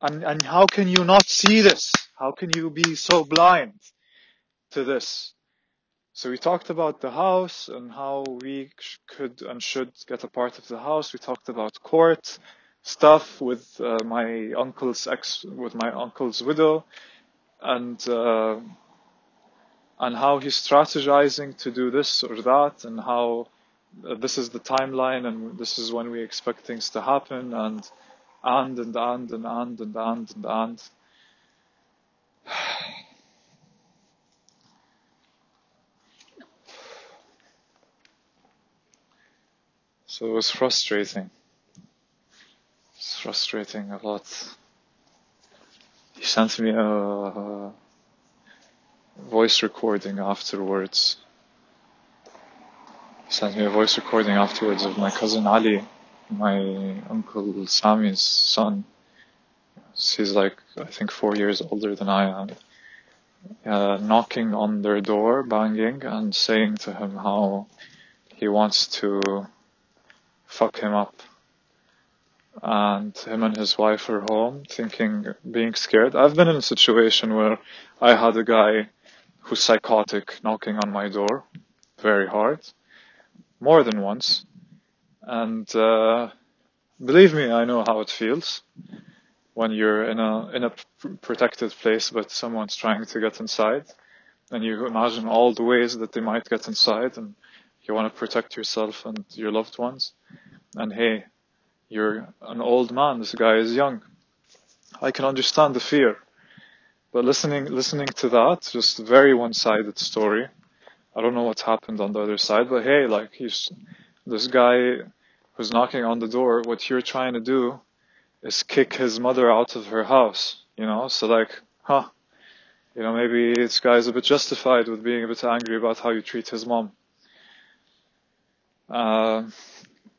and, and how can you not see this? How can you be so blind to this? So we talked about the house and how we could and should get a part of the house. We talked about court stuff with uh, my uncle's ex, with my uncle's widow, and uh, and how he's strategizing to do this or that, and how uh, this is the timeline, and this is when we expect things to happen, and and and and and and and and and and. So it was frustrating. Frustrating a lot. He sent me a, a voice recording afterwards. He sent me a voice recording afterwards of my cousin Ali, my uncle Sami's son. He's like, I think four years older than I am. Uh, knocking on their door, banging, and saying to him how he wants to fuck him up. And him and his wife are home, thinking, being scared. I've been in a situation where I had a guy who's psychotic knocking on my door very hard, more than once. And uh, believe me, I know how it feels when you're in a in a protected place, but someone's trying to get inside, and you imagine all the ways that they might get inside, and you want to protect yourself and your loved ones. And hey, you're an old man. This guy is young. I can understand the fear, but listening listening to that, just very one-sided story. I don't know what's happened on the other side, but hey, like he's this guy who's knocking on the door. What you're trying to do is kick his mother out of her house. You know, so like, huh? You know, maybe this guy's a bit justified with being a bit angry about how you treat his mom. Uh,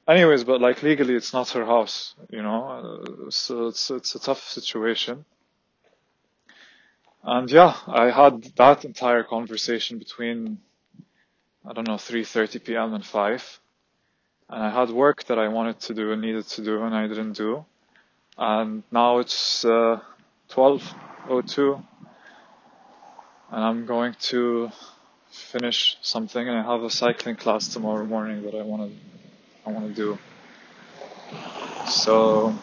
anyways, but like legally, it's not her house, you know, uh, so it's it's a tough situation. And yeah, I had that entire conversation between I don't know 3:30 p.m. and 5, and I had work that I wanted to do and needed to do, and I didn't do. And now it's uh, 12:02, and I'm going to finish something, and I have a cycling class tomorrow morning that I want to I want to do. So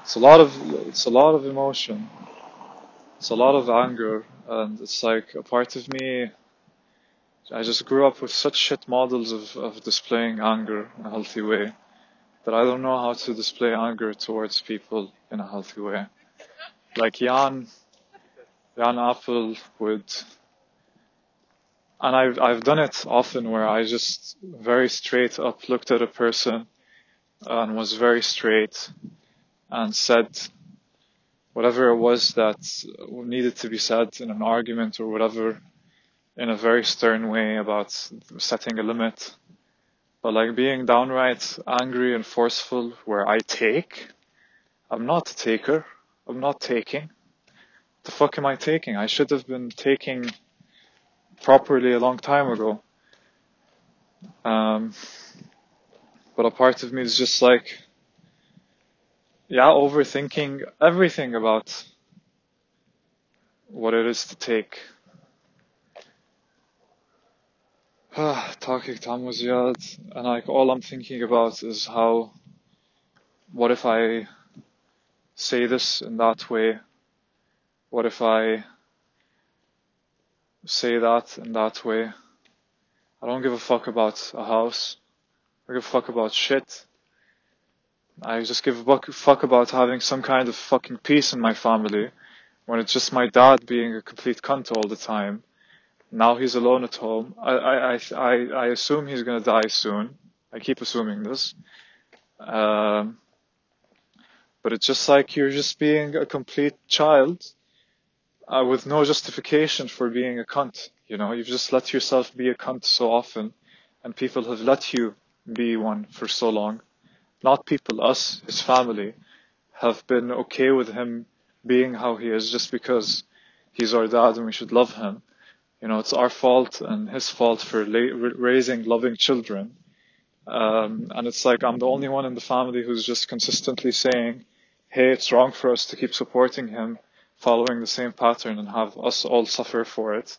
it's a lot of it's a lot of emotion. It's a lot of anger, and it's like a part of me. I just grew up with such shit models of, of displaying anger in a healthy way that I don't know how to display anger towards people in a healthy way. Like Jan, Jan Apple would and I've I've done it often where I just very straight up looked at a person and was very straight and said whatever it was that needed to be said in an argument or whatever in a very stern way about setting a limit. But like being downright angry and forceful where I take, I'm not a taker. I'm not taking. The fuck am I taking? I should have been taking properly a long time ago. Um, but a part of me is just like, yeah, overthinking everything about what it is to take. Talking to Ziyad, and like all I'm thinking about is how, what if I say this in that way? What if I say that in that way. I don't give a fuck about a house. I give a fuck about shit. I just give a fuck about having some kind of fucking peace in my family when it's just my dad being a complete cunt all the time. Now he's alone at home. I, I, I, I assume he's gonna die soon. I keep assuming this. Um, but it's just like you're just being a complete child uh, with no justification for being a cunt. You know, you've just let yourself be a cunt so often, and people have let you be one for so long. Not people, us, his family, have been okay with him being how he is just because he's our dad and we should love him. You know, it's our fault and his fault for la- raising loving children. Um, and it's like I'm the only one in the family who's just consistently saying, hey, it's wrong for us to keep supporting him following the same pattern and have us all suffer for it.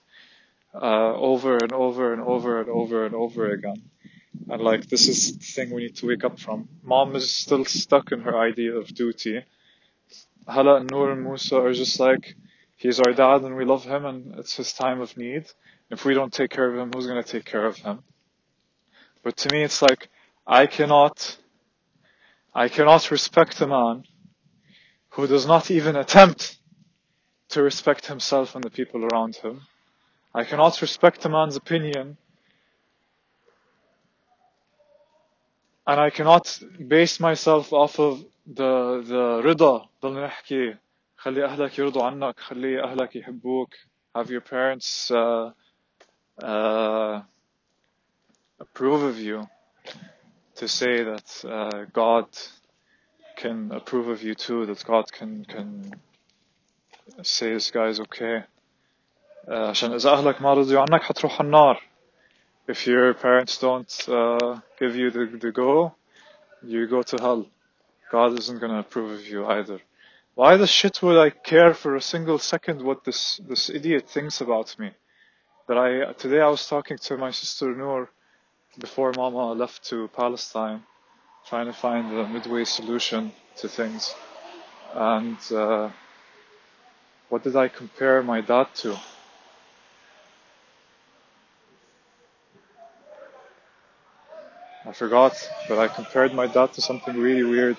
uh, over and over and over and over and over again. And like, this is the thing we need to wake up from. Mom is still stuck in her idea of duty. Hala and Noor and Musa are just like, he's our dad and we love him and it's his time of need. If we don't take care of him, who's going to take care of him? But to me, it's like, I cannot, I cannot respect a man who does not even attempt to respect himself and the people around him. I cannot respect a man's opinion and I cannot base myself off of the the رضا ضل نحكي خلي أهلك يرضوا عنك خلي أهلك يحبوك have your parents uh, uh, approve of you to say that uh, God can approve of you too that God can can say this guy is okay عشان إذا أهلك ما رضيوا عنك حتروح النار if your parents don't uh, give you the, the go, you go to hell. God isn't gonna approve of you either. Why the shit would I care for a single second what this, this idiot thinks about me? That I, today I was talking to my sister Noor before Mama left to Palestine, trying to find a midway solution to things. And, uh, what did I compare my dad to? I forgot, but I compared my dad to something really weird.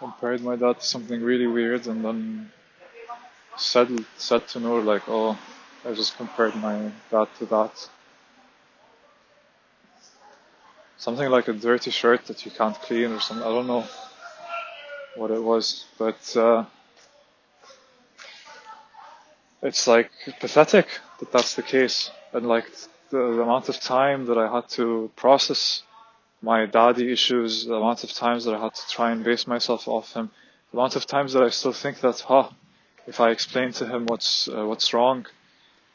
Compared my dad to something really weird and then said, said to Noor like, oh, I just compared my dad to that. Something like a dirty shirt that you can't clean or something. I don't know what it was, but uh, it's like pathetic that that's the case. And like the, the amount of time that I had to process my daddy issues, the amount of times that I had to try and base myself off him, the amount of times that I still think that, huh, if I explain to him what's uh, what's wrong,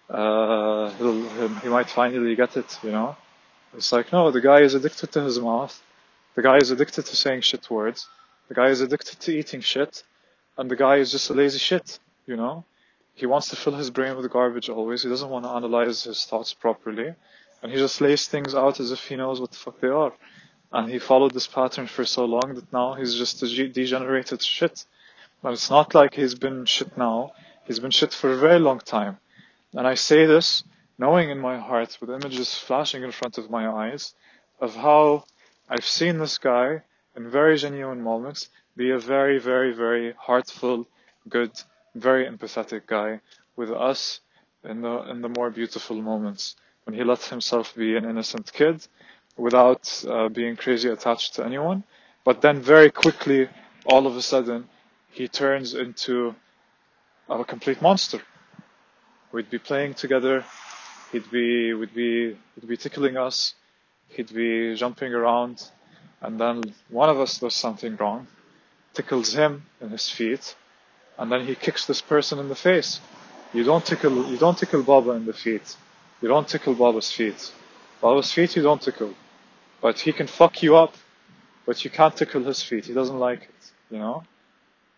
uh, he might finally get it, you know. It's like no, the guy is addicted to his mouth, the guy is addicted to saying shit words, the guy is addicted to eating shit, and the guy is just a lazy shit, you know. He wants to fill his brain with garbage always. He doesn't want to analyze his thoughts properly. And he just lays things out as if he knows what the fuck they are. And he followed this pattern for so long that now he's just a degenerated shit. But it's not like he's been shit now. He's been shit for a very long time. And I say this knowing in my heart with images flashing in front of my eyes of how I've seen this guy in very genuine moments be a very, very, very heartful, good very empathetic guy with us in the in the more beautiful moments when he lets himself be an innocent kid without uh, being crazy attached to anyone. But then very quickly, all of a sudden, he turns into a complete monster. We'd be playing together. He'd be, would be, he'd be tickling us. He'd be jumping around. And then one of us does something wrong, tickles him in his feet, and then he kicks this person in the face. You don't tickle, you don't tickle Baba in the feet. You don't tickle Baba's feet. Baba's feet you don't tickle. But he can fuck you up, but you can't tickle his feet. He doesn't like it, you know?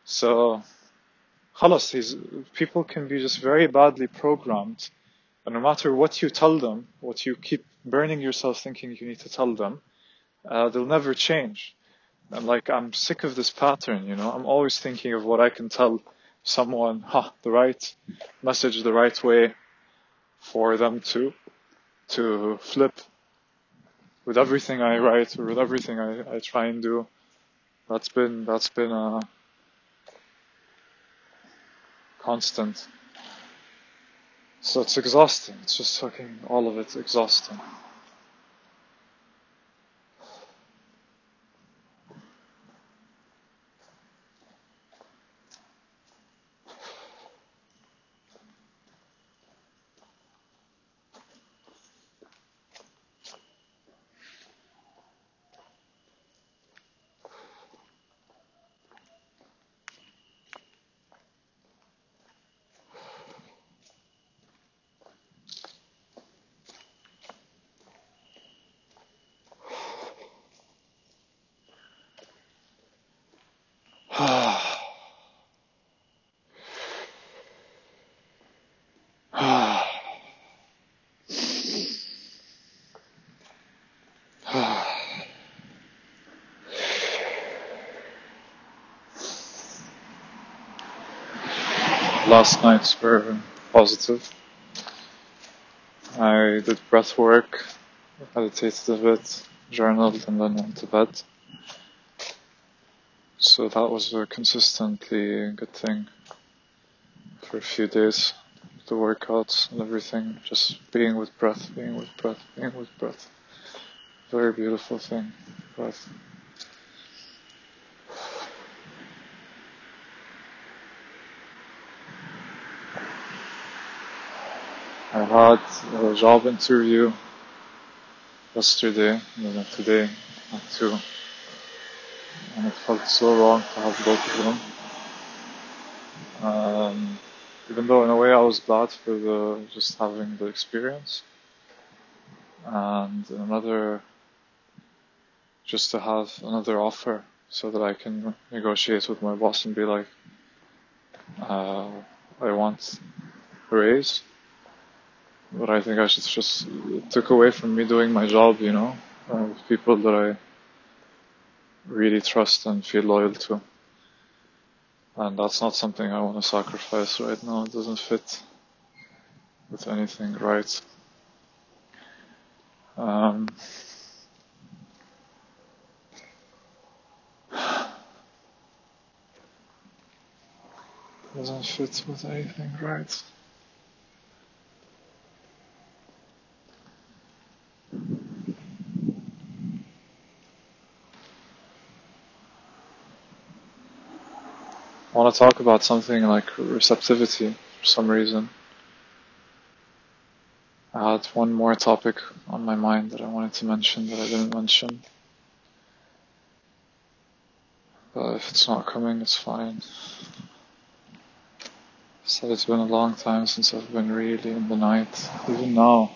So, khalas, people can be just very badly programmed. And no matter what you tell them, what you keep burning yourself thinking you need to tell them, uh, they'll never change. And like, I'm sick of this pattern, you know. I'm always thinking of what I can tell someone, huh, the right message the right way for them to, to flip with everything I write or with everything I, I try and do. That's been, that's been a constant. So it's exhausting. It's just fucking all of it's exhausting. Last nights were positive. I did breath work, meditated a bit, journaled, and then went to bed. So that was a consistently good thing for a few days. The workouts and everything, just being with breath, being with breath, being with breath. Very beautiful thing, breath. I had a job interview yesterday, and then today, at two. And it felt so wrong to have both of them. Um, even though in a way I was glad for the just having the experience. And another, just to have another offer so that I can negotiate with my boss and be like, uh, I want a raise but I think I should just took away from me doing my job, you know, uh, people that I really trust and feel loyal to. And that's not something I want to sacrifice right now. It doesn't fit with anything right. Um, doesn't fit with anything right. want to talk about something like receptivity for some reason. I had one more topic on my mind that I wanted to mention that I didn't mention. But if it's not coming, it's fine. So it's been a long time since I've been really in the night. Even now,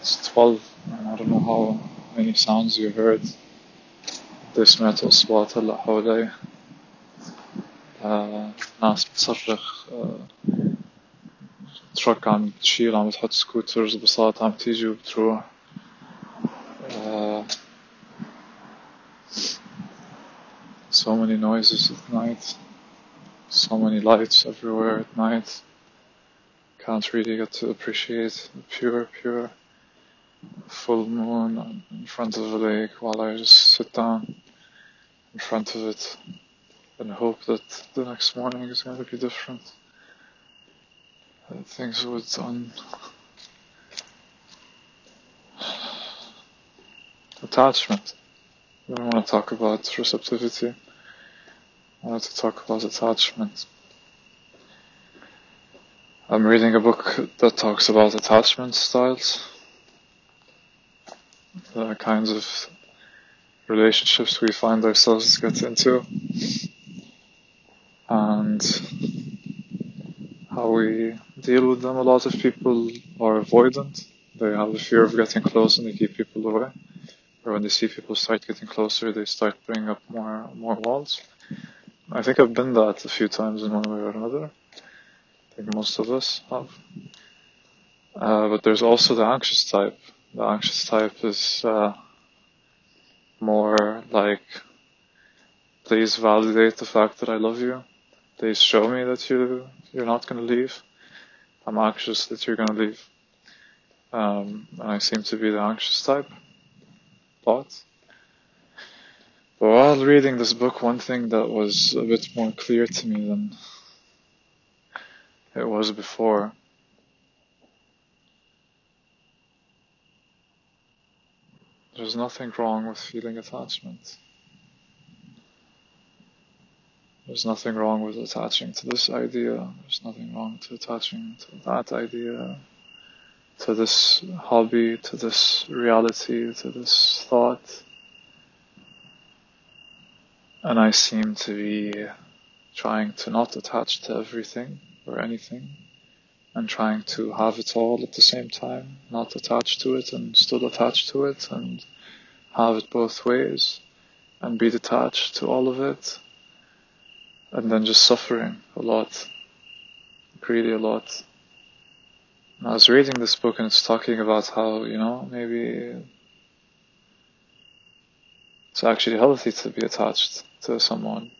it's 12, and I don't know how many sounds you heard. This metal swat, Allah ناس بتصرخ ترك عم تشيل عم تحط سكوترز بساط عم تيجي وبتروح so many noises at night so many lights everywhere at night can't really get to appreciate the pure pure full moon in front of the lake while I just sit down in front of it and hope that the next morning is going to be different. That things would un attachment. I don't want to talk about receptivity. I want to talk about attachment. I'm reading a book that talks about attachment styles, the kinds of relationships we find ourselves get into and how we deal with them. A lot of people are avoidant. They have a fear of getting close and they keep people away. Or when they see people start getting closer, they start bringing up more more walls. I think I've been that a few times in one way or another. I think most of us have. Uh, but there's also the anxious type. The anxious type is uh, more like, please validate the fact that I love you Please show me that you you're not gonna leave. I'm anxious that you're gonna leave. Um, and I seem to be the anxious type. But while reading this book, one thing that was a bit more clear to me than it was before there's nothing wrong with feeling attachment. There's nothing wrong with attaching to this idea. There's nothing wrong to attaching to that idea, to this hobby, to this reality, to this thought. And I seem to be trying to not attach to everything or anything and trying to have it all at the same time, not attached to it and still attached to it and have it both ways and be detached to all of it and then just suffering a lot, really a lot. And I was reading this book and it's talking about how, you know, maybe it's actually healthy to be attached to someone.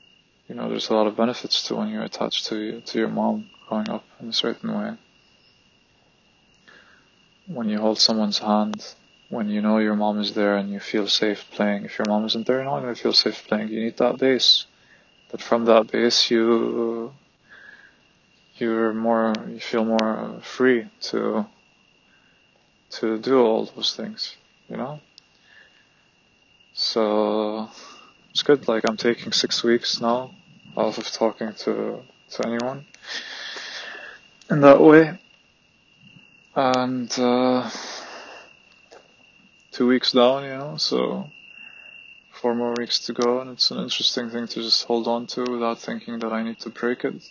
You know, there's a lot of benefits to when you're attached to to your mom growing up in a certain way. When you hold someone's hand, when you know your mom is there and you feel safe playing. If your mom isn't there, you're not going to feel safe playing. You need that base. But from that base, you you're more you feel more free to to do all those things. You know. So it's good. Like I'm taking six weeks now off of talking to to anyone in that way, and uh, two weeks down, you know. So four more weeks to go, and it's an interesting thing to just hold on to without thinking that I need to break it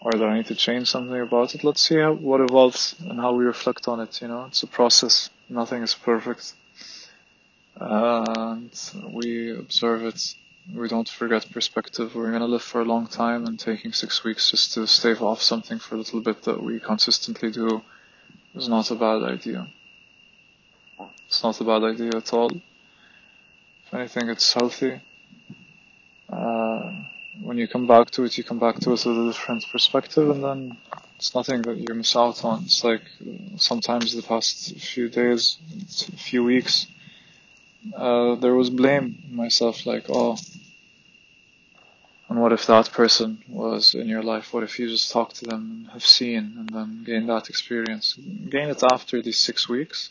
or that I need to change something about it. Let's see how, what evolves and how we reflect on it. You know, it's a process. Nothing is perfect and we observe it. We don't forget perspective. We're gonna live for a long time, and taking six weeks just to stave off something for a little bit that we consistently do is not a bad idea. It's not a bad idea at all. Anything, it's healthy. Uh, when you come back to it, you come back to it with a different perspective, and then it's nothing that you miss out on. It's like sometimes the past few days, few weeks, uh, there was blame in myself, like, oh, and what if that person was in your life? What if you just talk to them and have seen and then gain that experience? Gain it after these six weeks,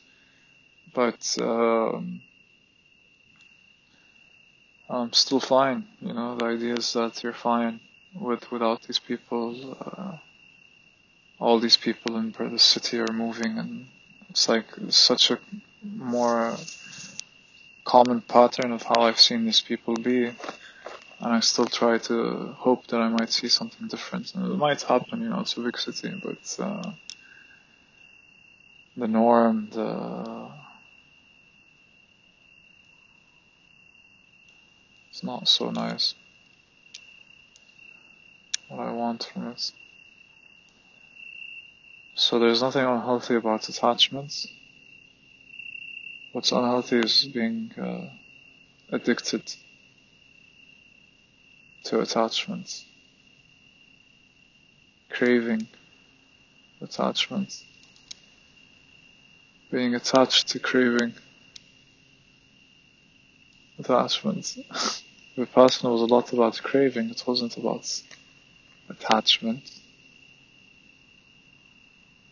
but um, I'm still fine. You know, the idea is that you're fine with without these people. Uh, all these people in the city are moving, and it's like such a more common pattern of how I've seen these people be, and I still try to hope that I might see something different. And it might happen, you know, it's a big city, but uh, the norm, the it's not so nice. What I want from this. So there's nothing unhealthy about attachments. What's unhealthy is being uh, addicted to attachments, craving attachments, being attached to craving attachment. Vipassana was a lot about craving, it wasn't about attachment.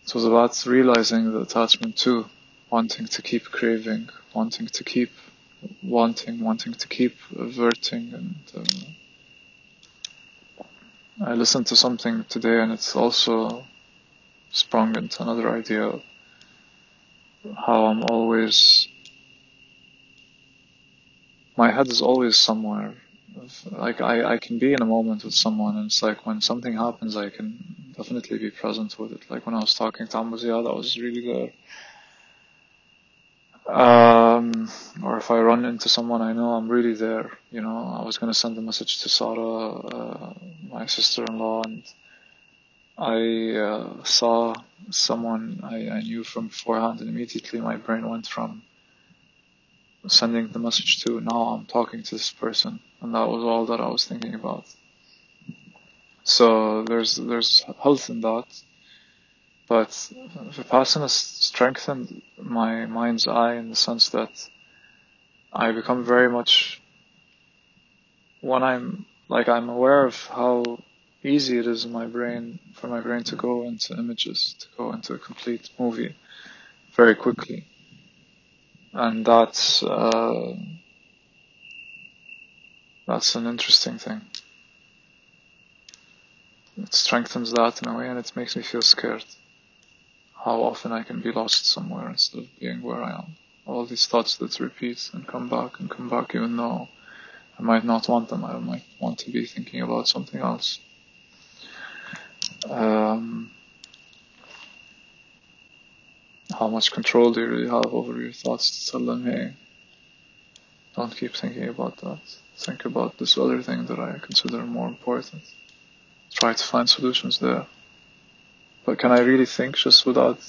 It was about realizing the attachment too wanting to keep craving, wanting to keep wanting, wanting to keep averting. And uh, I listened to something today, and it's also sprung into another idea how I'm always my head is always somewhere. Like I, I can be in a moment with someone, and it's like when something happens, I can definitely be present with it. Like when I was talking to Ambuzia, that was really there. Um, or if I run into someone I know, I'm really there. You know, I was gonna send a message to Sarah, uh, my sister-in-law, and I uh, saw someone I, I knew from beforehand, and immediately my brain went from sending the message to now I'm talking to this person, and that was all that I was thinking about. So there's there's health in that. But Vipassana strengthened my mind's eye in the sense that I become very much when I'm like I'm aware of how easy it is in my brain for my brain to go into images, to go into a complete movie very quickly, and that's uh, that's an interesting thing. It strengthens that in a way, and it makes me feel scared how often I can be lost somewhere instead of being where I am. All these thoughts that repeat and come back and come back even though I might not want them. I might want to be thinking about something else. Um, how much control do you really have over your thoughts to tell them, hey, don't keep thinking about that. Think about this other thing that I consider more important. Try to find solutions there. But can I really think just without,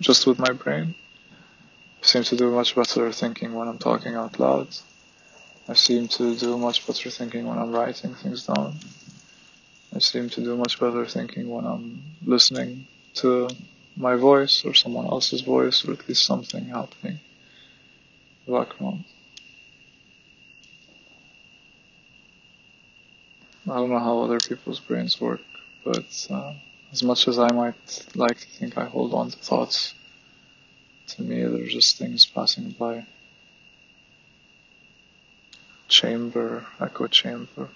just with my brain? I seem to do much better thinking when I'm talking out loud. I seem to do much better thinking when I'm writing things down. I seem to do much better thinking when I'm listening to my voice or someone else's voice or at least something happening background. I don't know how other people's brains work, but uh, as much as I might like to think I hold on to thoughts, to me they're just things passing by. Chamber, echo chamber,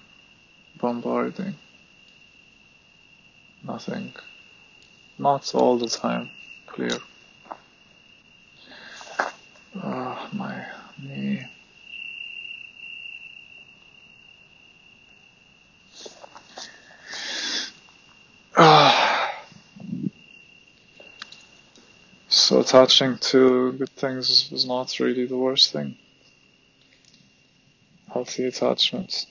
bombarding. Nothing. Not all the time clear. Ah, my knee. Ah. So attaching to good things is not really the worst thing. Healthy attachments.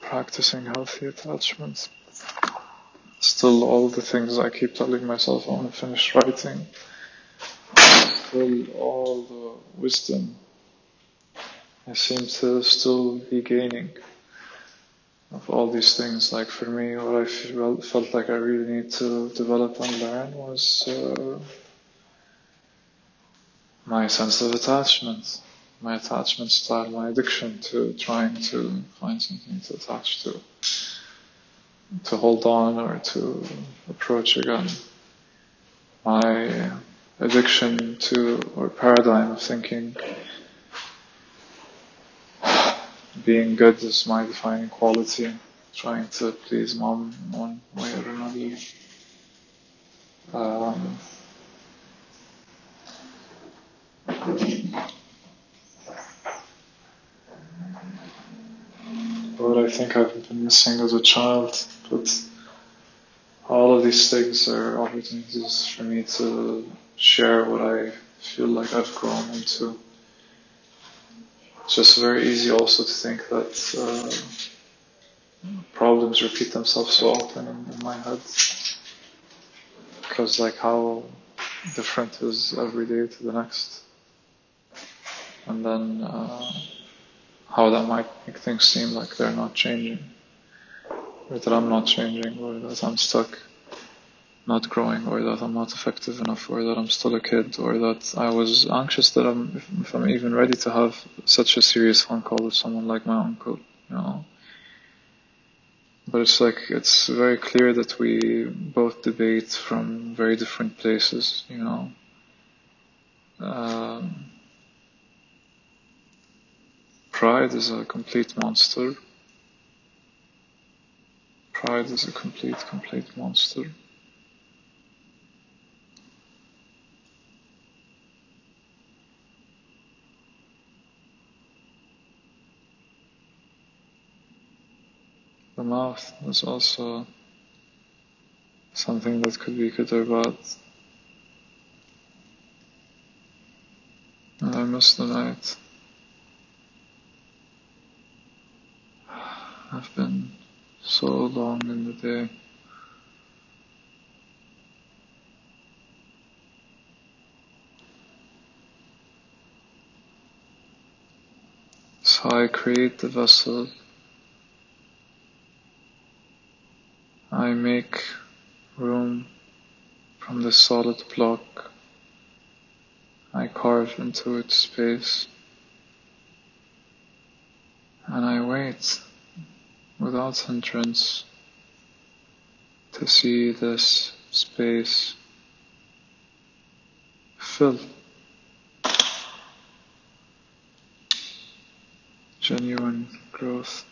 Practicing healthy attachments. Still all the things I keep telling myself I want to finish writing. Still all the wisdom I seem to still be gaining of all these things. Like for me, what I felt, like I really need to develop and learn was uh, my sense of attachment, my attachment style, my addiction to trying to find something to attach to, to hold on or to approach again. My addiction to or paradigm of thinking being good is my defining quality. Trying to please mom one way or another. Um, think I've been missing as a child, but all of these things are opportunities for me to share what I feel like I've grown into. It's just very easy also to think that uh, problems repeat themselves so often in, in my head. Because like how different is every day to the next. And then uh, how that might make things seem like they're not changing. Or that I'm not changing, or that I'm stuck not growing or that I'm not effective enough or that I'm still a kid or that I was anxious that I'm if, I'm even ready to have such a serious phone call with someone like my uncle, you know. But it's like it's very clear that we both debate from very different places, you know. Um, pride is a complete monster. Pride is a complete, complete monster. The mouth is also something that could be good or bad. And I miss the night. I've been so long in the day. So I create the vessel I make room from the solid block. I carve into its space. And I wait without hindrance to see this space fill. Genuine growth.